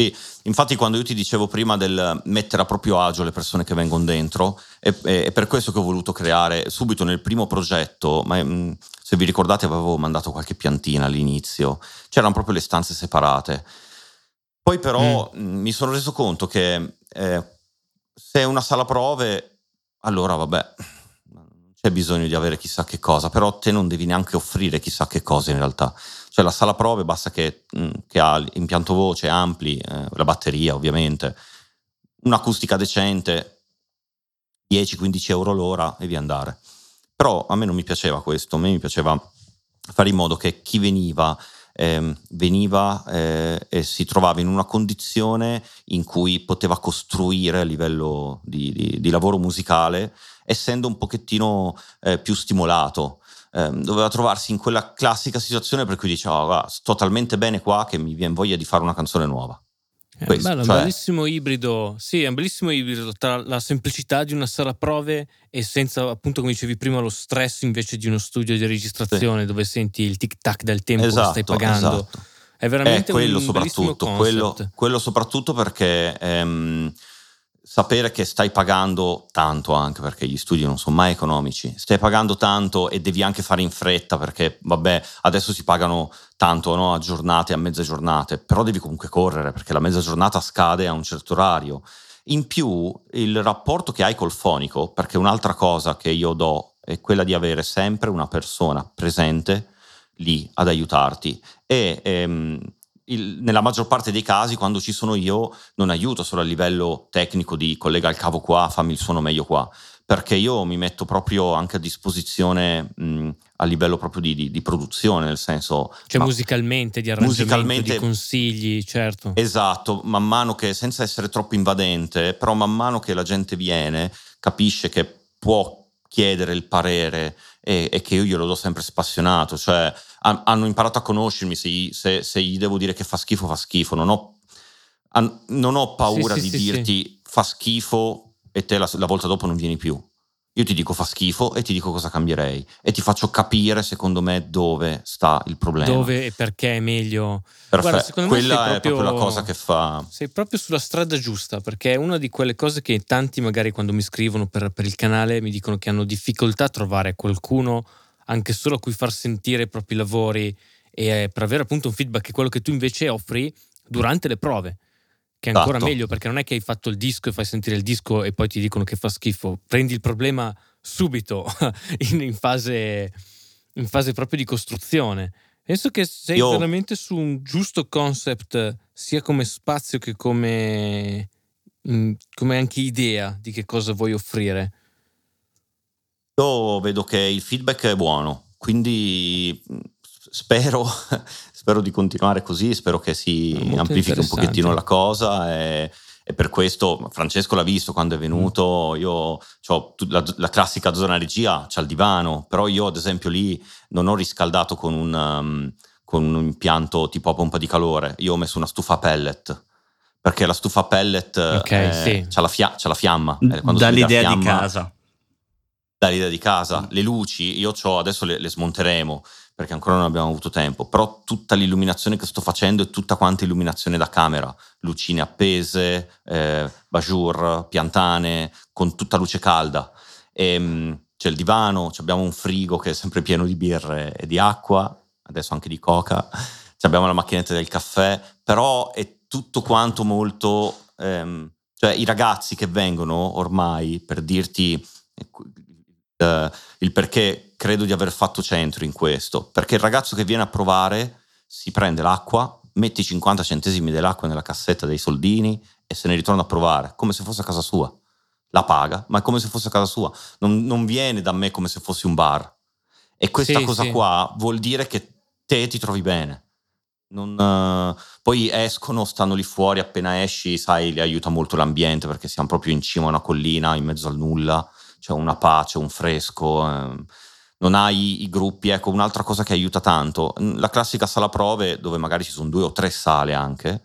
Sì, infatti quando io ti dicevo prima del mettere a proprio agio le persone che vengono dentro, è, è per questo che ho voluto creare subito nel primo progetto, ma mm, se vi ricordate avevo mandato qualche piantina all'inizio, c'erano proprio le stanze separate. Poi però mm. mm mi sono reso conto che eh, se è una sala prove, allora vabbè, non c'è bisogno di avere chissà che cosa, però te non devi neanche offrire chissà che cosa in realtà cioè la sala prove basta che, mm, che ha l'impianto voce ampli, eh, la batteria ovviamente, un'acustica decente, 10-15 euro l'ora e via andare. Però a me non mi piaceva questo, a me mi piaceva fare in modo che chi veniva eh, veniva eh, e si trovava in una condizione in cui poteva costruire a livello di, di, di lavoro musicale, essendo un pochettino eh, più stimolato ehm, doveva trovarsi in quella classica situazione per cui diceva, oh, sto talmente bene qua che mi viene voglia di fare una canzone nuova. È Questo, bello, cioè... un bellissimo ibrido, sì, è un bellissimo ibrido tra la semplicità di una sala prove e senza, appunto, come dicevi prima, lo stress invece di uno studio di registrazione sì. dove senti il tic-tac del tempo esatto, che stai pagando. Esatto. È veramente è quello un soprattutto, quello, quello, soprattutto perché ehm, sapere che stai pagando tanto anche perché gli studi non sono mai economici, stai pagando tanto e devi anche fare in fretta perché vabbè adesso si pagano tanto no, a giornate, a mezze giornate, però devi comunque correre perché la mezza giornata scade a un certo orario. In più il rapporto che hai col fonico, perché un'altra cosa che io do è quella di avere sempre una persona presente lì ad aiutarti e ehm, il, nella maggior parte dei casi, quando ci sono io, non aiuto solo a livello tecnico di collega il cavo qua, fammi il suono meglio qua, perché io mi metto proprio anche a disposizione mh, a livello proprio di, di, di, produzione, nel senso... Cioè musicalmente, di arrangiamento, musicalmente, di consigli, certo. Esatto, man mano che, senza essere troppo invadente, però man mano che la gente viene, capisce che può chiedere il parere e, e che io glielo do sempre spassionato, cioè hanno imparato a conoscermi, se, se, se, gli devo dire che fa schifo, fa schifo, non ho, non ho paura sì, sì, di sì, dirti fa schifo e te la, la volta dopo non vieni più. Io ti dico fa schifo e ti dico cosa cambierei e ti faccio capire secondo me dove sta il problema. Dove e perché è meglio. Perfetto, Guarda, quella è proprio, proprio, la cosa che fa. Sei proprio sulla strada giusta perché è una di quelle cose che tanti magari quando mi scrivono per, per il canale mi dicono che hanno difficoltà a trovare qualcuno anche solo a cui far sentire i propri lavori e per avere appunto un feedback che è quello che tu invece offri durante le prove che è ancora esatto. meglio perché non è che hai fatto il disco e fai sentire il disco e poi ti dicono che fa schifo. Prendi il problema subito in, in, fase, in fase proprio di costruzione. Penso che sei Io... veramente su un giusto concept sia come spazio che come, mm, come anche idea di che cosa vuoi offrire. Io vedo che il feedback è buono, quindi mm, spero, spero di continuare così, spero che si amplifichi un pochettino la cosa e, e, per questo Francesco l'ha visto quando è venuto, io ho la, la, classica zona regia, c'è il divano, però io ad esempio lì non ho riscaldato con un, um, con un impianto tipo a pompa di calore, io ho messo una stufa pellet perché la stufa pellet okay, eh, sì. c'ha, la fia- c'ha, la fiamma. Eh, Dall'idea fiamma, di casa dall'idea di casa, le luci, io adesso le, le, smonteremo perché ancora non abbiamo avuto tempo, però tutta l'illuminazione che sto facendo è tutta quanta illuminazione da camera, lucine appese, eh, bajour, piantane, con tutta luce calda. E, ehm, c'è il divano, abbiamo un frigo che è sempre pieno di birre e di acqua, adesso anche di coca, abbiamo la macchinetta del caffè, però è tutto quanto molto... Ehm, cioè i ragazzi che vengono ormai per dirti eh, il perché credo di aver fatto centro in questo, perché il ragazzo che viene a provare si prende l'acqua, mette i 50 centesimi dell'acqua nella cassetta dei soldini e se ne ritorna a provare, come se fosse a casa sua. La paga, ma è come se fosse a casa sua. Non, non viene da me come se fossi un bar. E questa sì, cosa sì. qua vuol dire che te ti trovi bene. Non, uh, poi escono, stanno lì fuori, appena esci, sai, li aiuta molto l'ambiente perché siamo proprio in cima a una collina, in mezzo al nulla c'è una pace, un fresco. Eh, non hai i gruppi, ecco un'altra cosa che aiuta tanto, la classica sala prove dove magari ci sono due o tre sale anche,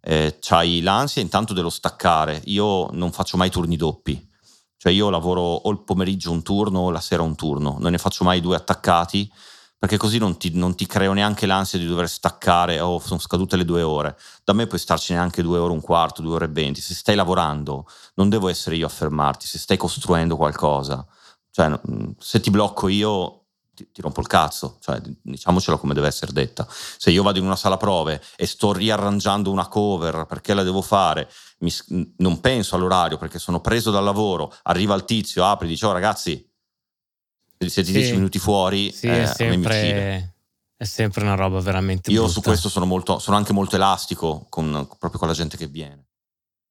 eh, c'hai l'ansia intanto dello staccare, io non faccio mai turni doppi, cioè io lavoro o il pomeriggio un turno o la sera un turno, non ne faccio mai due attaccati perché così non ti, non ti creo neanche l'ansia di dover staccare oh, sono scadute le due ore. Da me puoi starci neanche due ore, un quarto, due ore e venti. Se stai lavorando, non devo essere io a fermarti, se stai costruendo qualcosa. Cioè, se ti blocco io, ti, ti, rompo il cazzo, cioè, diciamocelo come deve essere detta. Se io vado in una sala prove e sto riarrangiando una cover perché la devo fare, mi, non penso all'orario perché sono preso dal lavoro, arriva il tizio, apre e dice, oh ragazzi, siete sì. dieci minuti fuori, sì, eh, è, sempre, è sempre una roba veramente Io brutta. su questo sono, molto, sono anche molto elastico con, proprio con la gente che viene.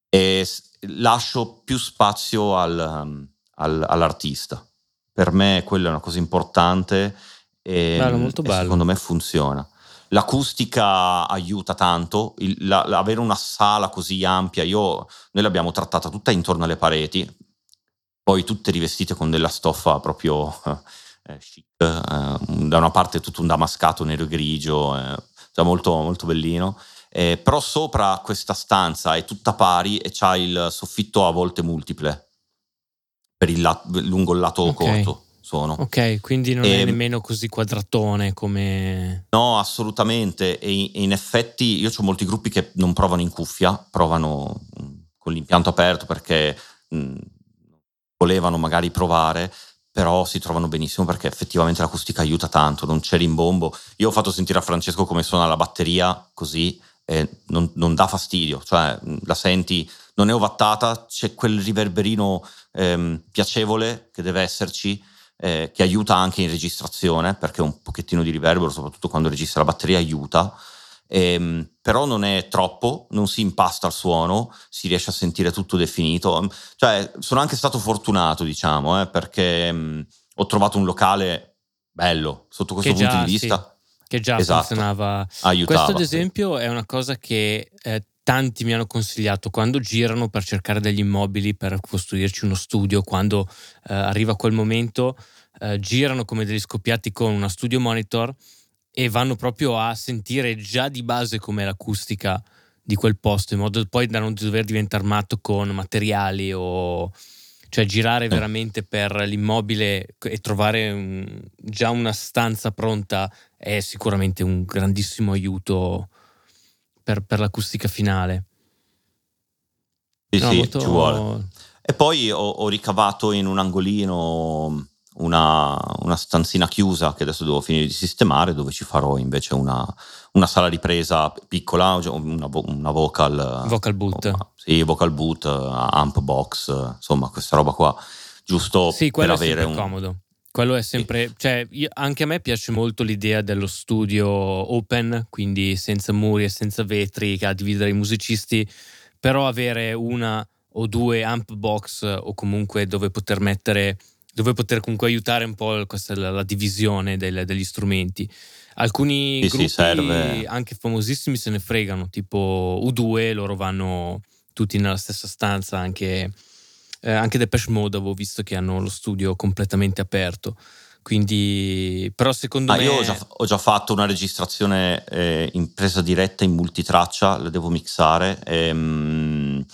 E lascio più spazio al, al, all'artista. Per me quella è una cosa importante e, bello, molto bello. secondo me funziona. L'acustica aiuta tanto, il, la, avere una sala così ampia, io, noi l'abbiamo trattata tutta intorno alle pareti, poi tutte rivestite con della stoffa proprio eh, chic, eh, da una parte tutto un damascato nero e grigio, eh, cioè molto, molto bellino. Eh, però sopra questa stanza è tutta pari e c'ha il soffitto a volte multiple per il lato, lungo il lato okay. corto. Sono. Ok, quindi non e, è ehm nemmeno così quadratone come... No, assolutamente. E in effetti io ho molti gruppi che non provano in cuffia, provano mm, con l'impianto aperto perché mh, mm, volevano magari provare, però si trovano benissimo perché effettivamente l'acustica aiuta tanto, non c'è rimbombo. Io ho fatto sentire a Francesco come suona la batteria così e non, non dà fastidio, cioè la senti, non è ovattata, c'è quel riverberino ehm, piacevole che deve esserci, eh, che aiuta anche in registrazione, perché un pochettino di riverbero, soprattutto quando registra la batteria, aiuta. Ehm, però non è troppo, non si impasta il suono, si riesce a sentire tutto definito. Cioè, sono anche stato fortunato, diciamo, eh, perché mh, mm, ho trovato un locale bello sotto questo che punto già, di vista. Sì, che già esatto. funzionava. Aiutava, Questo, ad esempio, sì. è una cosa che eh, tanti mi hanno consigliato quando girano per cercare degli immobili per costruirci uno studio, quando eh, arriva quel momento, eh, girano come degli scoppiati con una studio monitor e vanno proprio a sentire già di base com'è l'acustica di quel posto, in modo poi da non dover diventare matto con materiali o cioè girare veramente per l'immobile e trovare un, già una stanza pronta è sicuramente un grandissimo aiuto per, per l'acustica finale. Sì, no, sì, molto... ci vuole. E poi ho, ho ricavato in un angolino una, una, stanzina chiusa che adesso devo finire di sistemare dove ci farò invece una, una sala ripresa piccola, una, una vocal... Vocal boot. Insomma, sì, vocal boot, amp box, insomma questa roba qua, giusto sì, per avere un... comodo. Quello è sempre, sì. cioè io, anche a me piace molto l'idea dello studio open, quindi senza muri e senza vetri a dividere i musicisti, però avere una o due amp box o comunque dove poter mettere dove poter comunque aiutare un po' questa, la, la divisione del, degli strumenti. Alcuni sì, gruppi, anche famosissimi, se ne fregano, tipo U2, loro vanno tutti nella stessa stanza, anche, eh, anche Depeche Mode avevo visto che hanno lo studio completamente aperto. Quindi, però secondo ah, me... Io ho già, ho già, fatto una registrazione eh, in presa diretta in multitraccia, la devo mixare. E, ehm,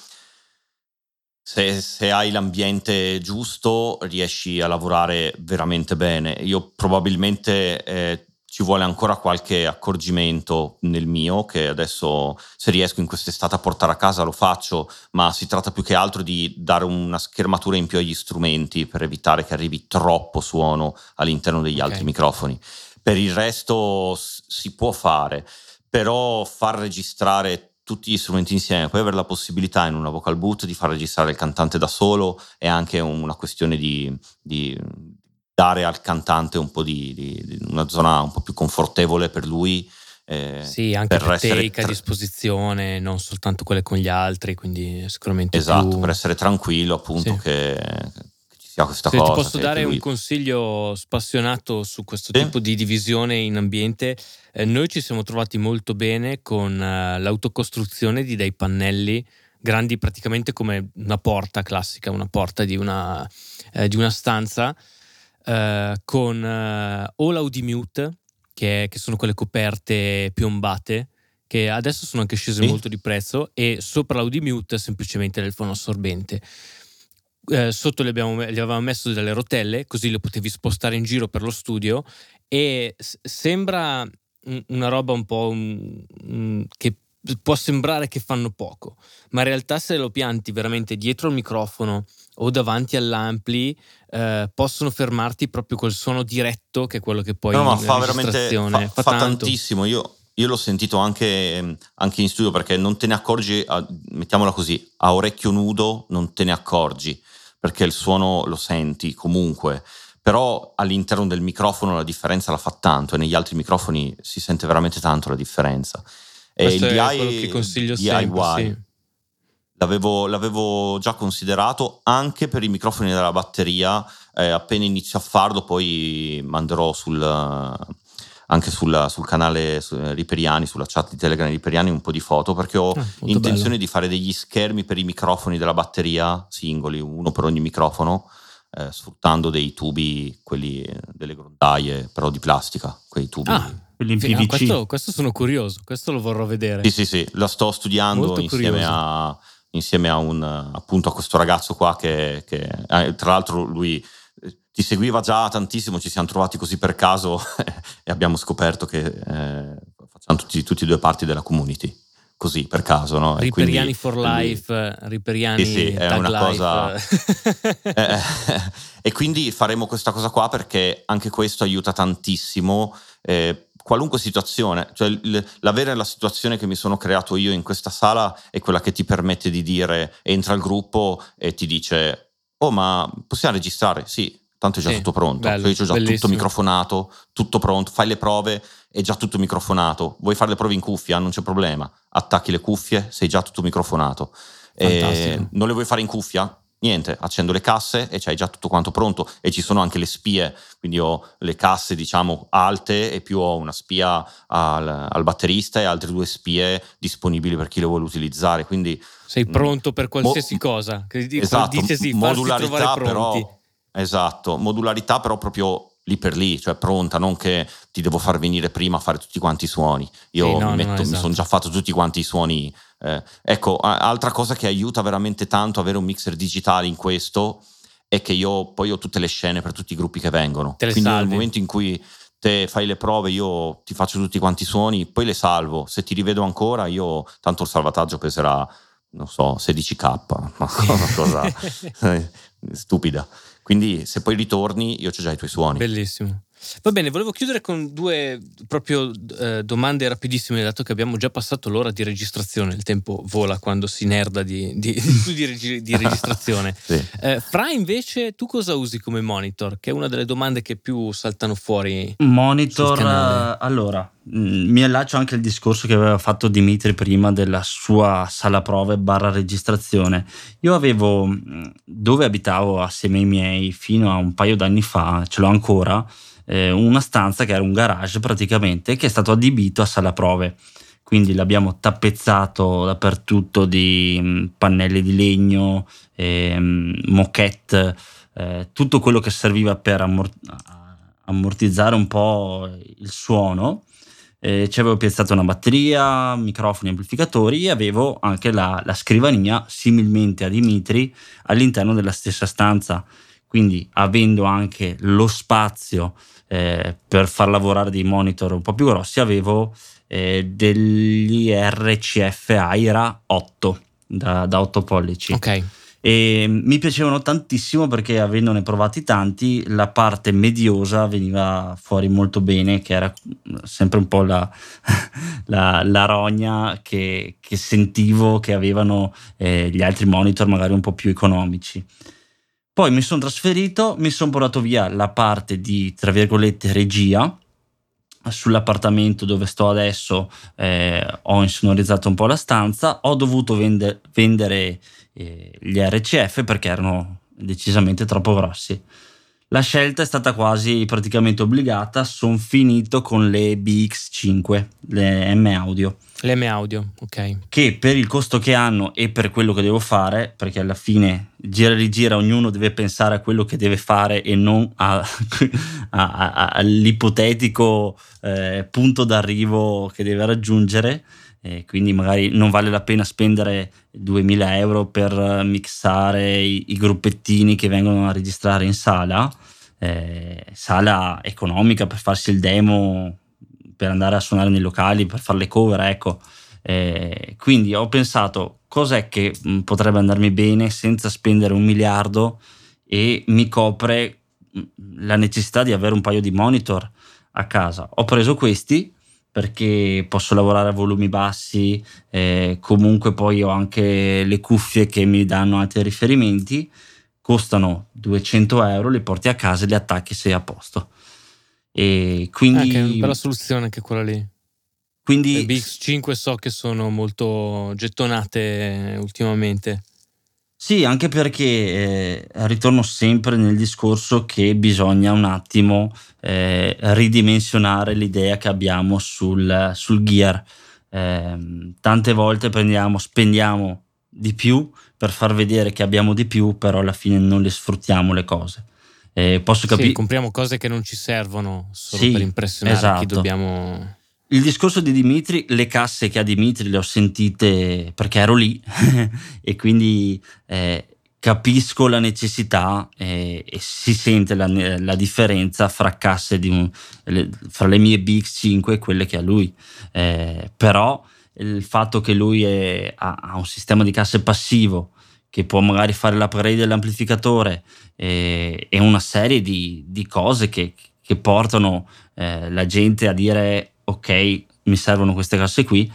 se, se, hai l'ambiente giusto riesci a lavorare veramente bene. Io probabilmente eh, ci vuole ancora qualche accorgimento nel mio, che adesso se riesco in quest'estate a portare a casa lo faccio, ma si tratta più che altro di dare una schermatura in più agli strumenti per evitare che arrivi troppo suono all'interno degli okay. altri microfoni. Per il resto si può fare, però far registrare tutti gli strumenti insieme, poi avere la possibilità in una vocal boot di far registrare il cantante da solo è anche una questione di, di dare al cantante un po' di, di, una zona un po' più confortevole per lui. Eh, sì, anche per, take tra- a disposizione, non soltanto quelle con gli altri, quindi sicuramente esatto, più... per essere tranquillo appunto sì. che, sia questa Se cosa. ti posso dare lui... un consiglio spassionato su questo sì? tipo di divisione in ambiente, eh, noi ci siamo trovati molto bene con eh, l'autocostruzione di dei pannelli grandi praticamente come una porta classica, una porta di una, eh, di una stanza. uh, con uh, o l'Audimute, che, che sono quelle coperte piombate, che adesso sono anche scese sì. molto di prezzo, e sopra l'Audimute semplicemente il fono assorbente. Eh, sotto gli, abbiamo, gli avevamo messo delle rotelle, così le potevi spostare in giro per lo studio e s- sembra una roba un po' che può sembrare che fanno poco, ma in realtà se lo pianti veramente dietro il microfono o davanti all'ampli eh, possono fermarti proprio col suono diretto che è quello che poi no, ma fa veramente fa, fa, fa tantissimo. Io, io, l'ho sentito anche, anche, in studio perché non te ne accorgi a, mettiamola così a orecchio nudo non te ne accorgi perché il suono lo senti comunque però all'interno del microfono la differenza la fa tanto e negli altri microfoni si sente veramente tanto la differenza. E il DI, che consiglio DIY sempre, sì. l'avevo, l'avevo, già considerato anche per i microfoni della batteria, eh, appena inizio a farlo poi manderò sul, anche sulla, sul canale su, Riperiani, sulla chat di Telegram Riperiani un po' di foto perché ho ah, intenzione bello. di fare degli schermi per i microfoni della batteria singoli, uno per ogni microfono eh, sfruttando dei tubi, quelli delle grondaie, però di plastica, quei tubi. Ah, quelli in PVC. Ah, questo, questo, sono curioso, questo lo vorrò vedere. Sì, sì, sì, la sto studiando insieme a, insieme a, un, appunto a questo ragazzo qua che, che eh, tra l'altro lui eh, ti seguiva già tantissimo, ci siamo trovati così per caso e abbiamo scoperto che eh, facciamo tutti, tutti e due parti della community così per caso. No? Riperiani for life, lui, Riperiani sì, sì, è una life. cosa. eh, e quindi faremo questa cosa qua perché anche questo aiuta tantissimo. Eh, qualunque situazione, cioè l'avere la situazione che mi sono creato io in questa sala è quella che ti permette di dire entra il gruppo e ti dice oh ma possiamo registrare? Sì, tanto è già sì, tutto pronto, bello, cioè io ho già bellissimo. tutto microfonato, tutto pronto, fai le prove, è già tutto microfonato, vuoi fare le prove in cuffia, non c'è problema, attacchi le cuffie, sei già tutto microfonato. non le vuoi fare in cuffia? Niente, accendo le casse e c'hai già tutto quanto pronto e ci sono anche le spie, quindi ho le casse diciamo alte e più ho una spia al, al batterista e altre due spie disponibili per chi le vuole utilizzare. Quindi, sei mm, pronto per qualsiasi mo- cosa, esatto, dice sì, modularità però Esatto, modularità però proprio lì per lì, cioè pronta, non che ti devo far venire prima a fare tutti quanti i suoni. Io sì, no, mi, no, esatto. mi sono già fatto tutti quanti i suoni. Eh, ecco, altra cosa che aiuta veramente tanto avere un mixer digitale in questo è che io poi ho tutte le scene per tutti i gruppi che vengono. Quindi salvi. nel momento in cui te fai le prove, io ti faccio tutti quanti i suoni, poi le salvo. Se ti rivedo ancora, io tanto il salvataggio peserà, non so, 16k, ma una cosa stupida. Quindi se poi ritorni io ho già i tuoi suoni. Bellissimo. Va bene, volevo chiudere con due proprio eh, domande rapidissime, dato che abbiamo già passato l'ora di registrazione, il tempo vola quando si nerda di, di, di, di registrazione. sì. eh, Fra invece, tu cosa usi come monitor? Che è una delle domande che più saltano fuori. Monitor, uh, allora, mm, mi allaccio anche al discorso che aveva fatto Dimitri prima della sua sala prove barra registrazione. Io avevo, mm, dove abitavo assieme ai miei fino a un paio d'anni fa, ce l'ho ancora, eh, una stanza che era un garage praticamente che è stato adibito a sala prove. Quindi l'abbiamo tappezzato dappertutto di mm, pannelli di legno, eh, moquette, eh, tutto quello che serviva per ammort- ammortizzare un po' il suono. Eh, ci avevo piazzato una batteria, microfoni, amplificatori e avevo anche la, la scrivania similmente a Dimitri all'interno della stessa stanza. Quindi avendo anche lo spazio eh, per far lavorare dei monitor un po' più grossi avevo eh, degli RCF AIRA 8 da, da 8 pollici. Ok. E mi piacevano tantissimo perché avendone provati tanti la parte mediosa veniva fuori molto bene che era sempre un po' la, la, la rogna che, che, sentivo che avevano eh, gli altri monitor magari un po' più economici poi mi sono trasferito, mi sono portato via la parte di, tra virgolette, regia. Sull'appartamento dove sto adesso eh, ho insonorizzato un po' la stanza, ho dovuto vende- vendere eh, gli RCF perché erano decisamente troppo grossi. La scelta è stata quasi praticamente obbligata, sono finito con le BX5, le M Audio. Le M Audio, ok. Che per il costo che hanno e per quello che devo fare, perché alla fine gira e rigira ognuno deve pensare a quello che deve fare e non a, a, a, all'ipotetico eh, punto d'arrivo che deve raggiungere, eh, quindi magari non vale la pena spendere 2000 euro per mixare i, i gruppettini che vengono a registrare in sala, eh, sala economica per farsi il demo, per andare a suonare nei locali, per fare le cover, ecco. Eh, quindi ho pensato cos'è che mh, potrebbe andarmi bene senza spendere un miliardo e mi copre la necessità di avere un paio di monitor a casa. Ho preso questi perché posso lavorare a volumi bassi, eh, comunque poi ho anche le cuffie che mi danno altri riferimenti, costano 200 euro, le porti a casa e le attacchi sei a posto. E quindi... Ah, che bella soluzione anche quella lì. Quindi... Le BX5 so che sono molto gettonate ultimamente. Sì, anche perché eh, ritorno sempre nel discorso che bisogna un attimo eh, ridimensionare l'idea che abbiamo sul, sul gear. Eh, tante volte prendiamo, spendiamo di più per far vedere che abbiamo di più, però alla fine non le sfruttiamo le cose. Eh, posso capire. Sì, compriamo cose che non ci servono solo sì, per impressionare esatto. chi dobbiamo il discorso di Dimitri, le casse che ha Dimitri le ho sentite perché ero lì e quindi eh, capisco la necessità eh, e si sente la, la, differenza fra casse un, le, fra le mie BX5 e quelle che ha lui. Eh, però il fatto che lui è, ha, ha, un sistema di casse passivo che può magari fare l'upgrade dell'amplificatore eh, e una serie di, di cose che, che portano eh, la gente a dire ok, mi servono queste casse qui,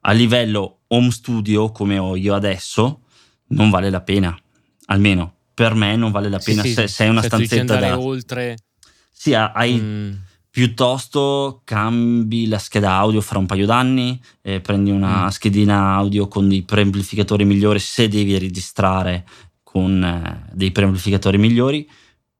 a livello home studio come ho io adesso, non vale la pena. Almeno per me non vale la pena sì, se, se hai una cioè, stanzetta da... oltre... Sì, hai... Mm. Piuttosto cambi la scheda audio fra un paio d'anni, eh, prendi una mm. schedina audio con dei preamplificatori migliori se devi registrare con eh, dei preamplificatori migliori,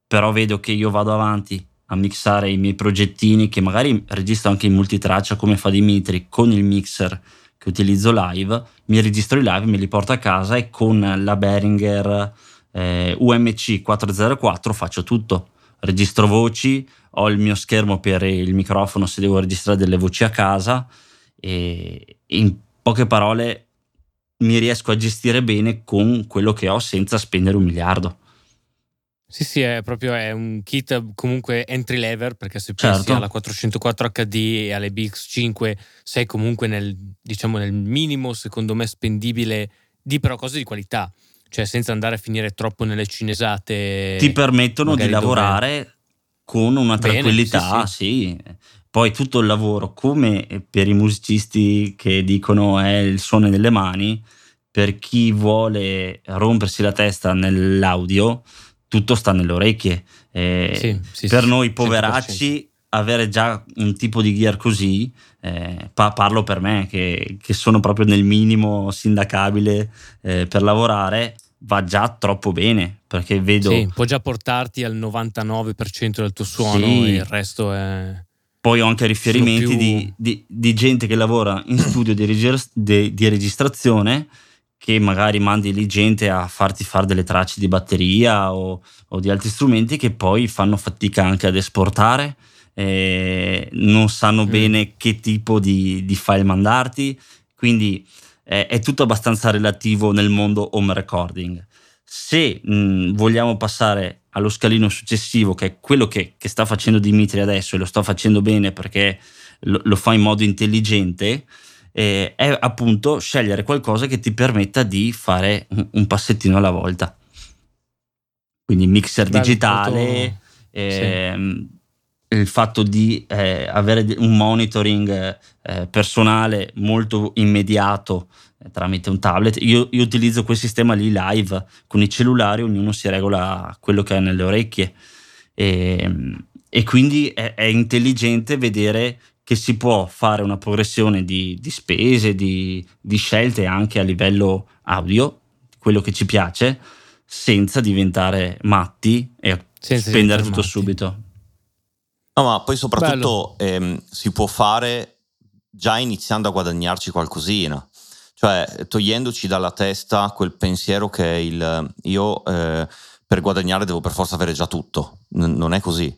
però vedo che io vado avanti a mixare i miei progettini che magari registro anche in multitraccia come fa Dimitri con il mixer che utilizzo live, mi registro i live, me li porto a casa e con la Behringer eh, UMC 404 faccio tutto. Registro voci, ho il mio schermo per il microfono se devo registrare delle voci a casa e in poche parole mi riesco a gestire bene con quello che ho senza spendere un miliardo. Sì, sì, è proprio è un kit comunque entry level perché se pensi certo. alla 404 HD e alle BX5 sei comunque nel, diciamo, nel minimo secondo me spendibile di però cose di qualità, cioè senza andare a finire troppo nelle cinesate. Ti permettono di lavorare dove... con una tranquillità, Bene, sì, sì. Poi tutto il lavoro, come per i musicisti che dicono è il suono delle mani, per chi vuole rompersi la testa nell'audio tutto sta nelle orecchie. Eh, sì, sì, per sì, noi poveracci 100%. avere già un tipo di gear così, eh, pa- parlo per me che, che, sono proprio nel minimo sindacabile eh, per lavorare, va già troppo bene perché vedo... Sì, può già portarti al 99% del tuo suono e il resto è... Poi ho anche riferimenti più... di, di, di, gente che lavora in studio di, regis- di, di registrazione che magari mandi lì gente a farti fare delle tracce di batteria o, o di altri strumenti che poi fanno fatica anche ad esportare, eh, non sanno mm. bene che tipo di, di file mandarti, quindi eh, è tutto abbastanza relativo nel mondo home recording. Se mh, vogliamo passare allo scalino successivo, che è quello che, che, sta facendo Dimitri adesso e lo sta facendo bene perché lo, lo fa in modo intelligente, eh, è appunto scegliere qualcosa che ti permetta di fare un, un passettino alla volta. Quindi mixer Beh, digitale, molto... eh, sì. il fatto di eh, avere un monitoring eh, personale molto immediato eh, tramite un tablet. Io, io, utilizzo quel sistema lì live con i cellulari, ognuno si regola quello che ha nelle orecchie. E, ehm, e quindi è, è intelligente vedere che si può fare una progressione di, di spese, di, di, scelte anche a livello audio, quello che ci piace, senza diventare matti e senza spendere tutto matti. subito. No, ma poi soprattutto ehm, si può fare già iniziando a guadagnarci qualcosina. Cioè, togliendoci dalla testa quel pensiero che il io eh, per guadagnare devo per forza avere già tutto. N- non è così.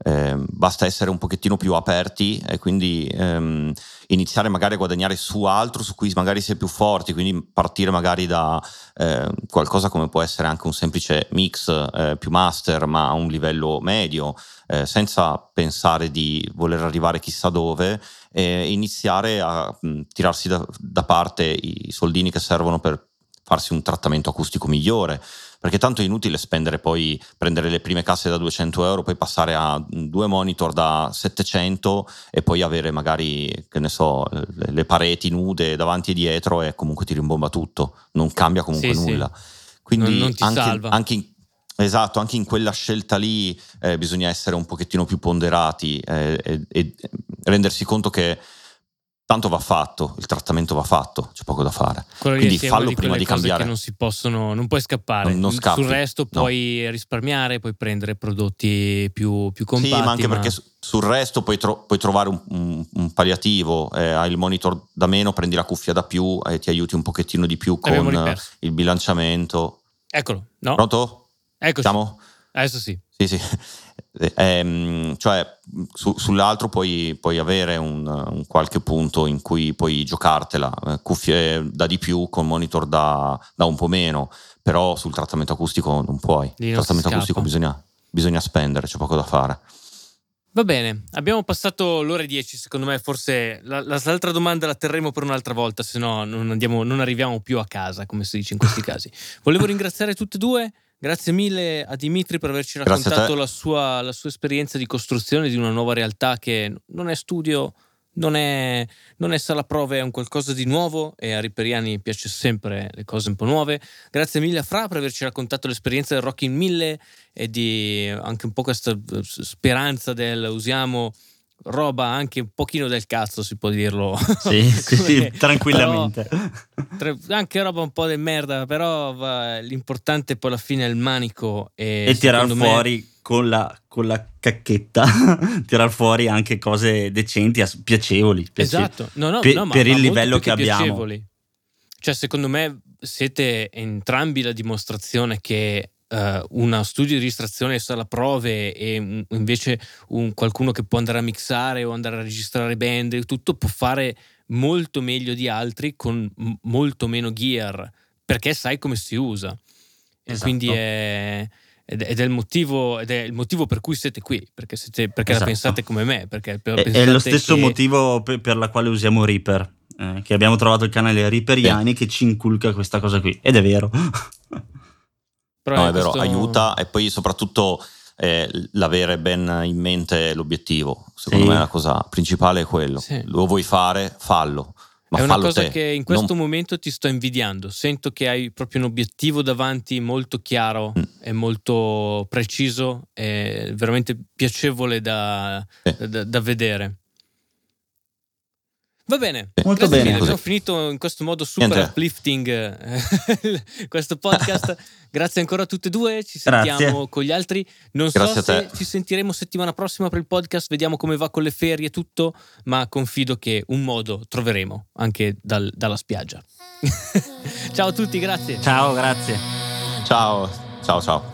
Eh, basta essere un pochettino più aperti e quindi ehm, iniziare magari a guadagnare su altro su cui magari si è più forti, quindi partire magari da eh, qualcosa come può essere anche un semplice mix eh, più master ma a un livello medio, eh, senza pensare di voler arrivare chissà dove e iniziare a mh, tirarsi da, da parte i soldini che servono per farsi un trattamento acustico migliore perché tanto è inutile spendere poi, prendere le prime casse da 200 euro, poi passare a due monitor da 700 e poi avere magari, che ne so, le pareti nude davanti e dietro e comunque ti rimbomba tutto, non cambia comunque sì, nulla. Sì. Quindi non, non anche, anche in, Esatto, anche in quella scelta lì eh, bisogna essere un pochettino più ponderati eh, e, e, rendersi conto che tanto va fatto, il trattamento va fatto, c'è poco da fare. Quello Quindi fallo di prima di cambiare. Non si possono, non puoi scappare. Non, non Sul resto no. puoi risparmiare, puoi prendere prodotti più, più compatti. Sì, ma anche ma... perché sul resto puoi, tro- puoi trovare un, un, un palliativo, eh, hai il monitor da meno, prendi la cuffia da più e ti aiuti un pochettino di più con il bilanciamento. Eccolo, no? Pronto? Eccoci. Siamo? Adesso sì. Sì, sì. Eh, cioè, su, sull'altro puoi, puoi avere un, un, qualche punto in cui puoi giocartela, eh, cuffie da di più con monitor da, da, un po' meno, però sul trattamento acustico non puoi. Il trattamento acustico bisogna, bisogna spendere, c'è poco da fare. Va bene, abbiamo passato l'ora 10, secondo me forse la, l'altra domanda la terremo per un'altra volta, se no non, non arriviamo più a casa, come si dice in questi casi. Volevo ringraziare tutte e due. Grazie mille a Dimitri per averci raccontato la sua, la sua, esperienza di costruzione di una nuova realtà che non è studio, non è, non è sala prove, è un qualcosa di nuovo e a Riperiani piace sempre le cose un po' nuove. Grazie mille a Fra per averci raccontato l'esperienza del Rock in 1000 e di anche un po' questa eh, speranza del usiamo roba anche un pochino del cazzo, si può dirlo. Sì, sì, tranquillamente. Però, anche roba un po' di merda, però va, l'importante poi alla fine è il manico. E, e tirar fuori me... con, la, con la cacchetta, tirar fuori anche cose decenti, piacevoli. piacevoli. Esatto, no, no, per, no, per il livello che abbiamo. Piacevoli. Cioè, secondo me siete entrambi la dimostrazione che uh, uno studio di registrazione e sala prove e invece un, qualcuno che può andare a mixare o andare a registrare band, tutto può fare molto meglio di altri con m- molto meno gear perché sai come si usa. Esatto. Quindi è, ed è, il motivo, ed è il motivo per cui siete qui, perché, siete, perché esatto. la pensate come me. Perché è, è lo stesso che... motivo per, per la quale usiamo Reaper. Eh, che abbiamo trovato il canale Reaperiani eh. che ci inculca questa cosa qui ed è vero Però no, è vero, aiuta e poi soprattutto eh, l'avere ben in mente l'obiettivo. Secondo sì. me la cosa principale è quello. Sì. Lo vuoi fare, fallo. Ma è una cosa te. che in questo non... momento ti sto invidiando. Sento che hai proprio un obiettivo davanti molto chiaro mm. e molto preciso e veramente piacevole da, sì. da, da vedere. Va bene, molto bene. Abbiamo finito in questo modo super Niente. uplifting eh, questo podcast. Grazie ancora a tutte e due. Ci sentiamo Grazie. con gli altri. Non Grazie so se ci sentiremo settimana prossima per il podcast. Vediamo come va con le ferie e tutto. Ma confido che un modo troveremo anche dal, dalla spiaggia. ciao a tutti, grazie. Ciao, grazie. Ciao, ciao, ciao.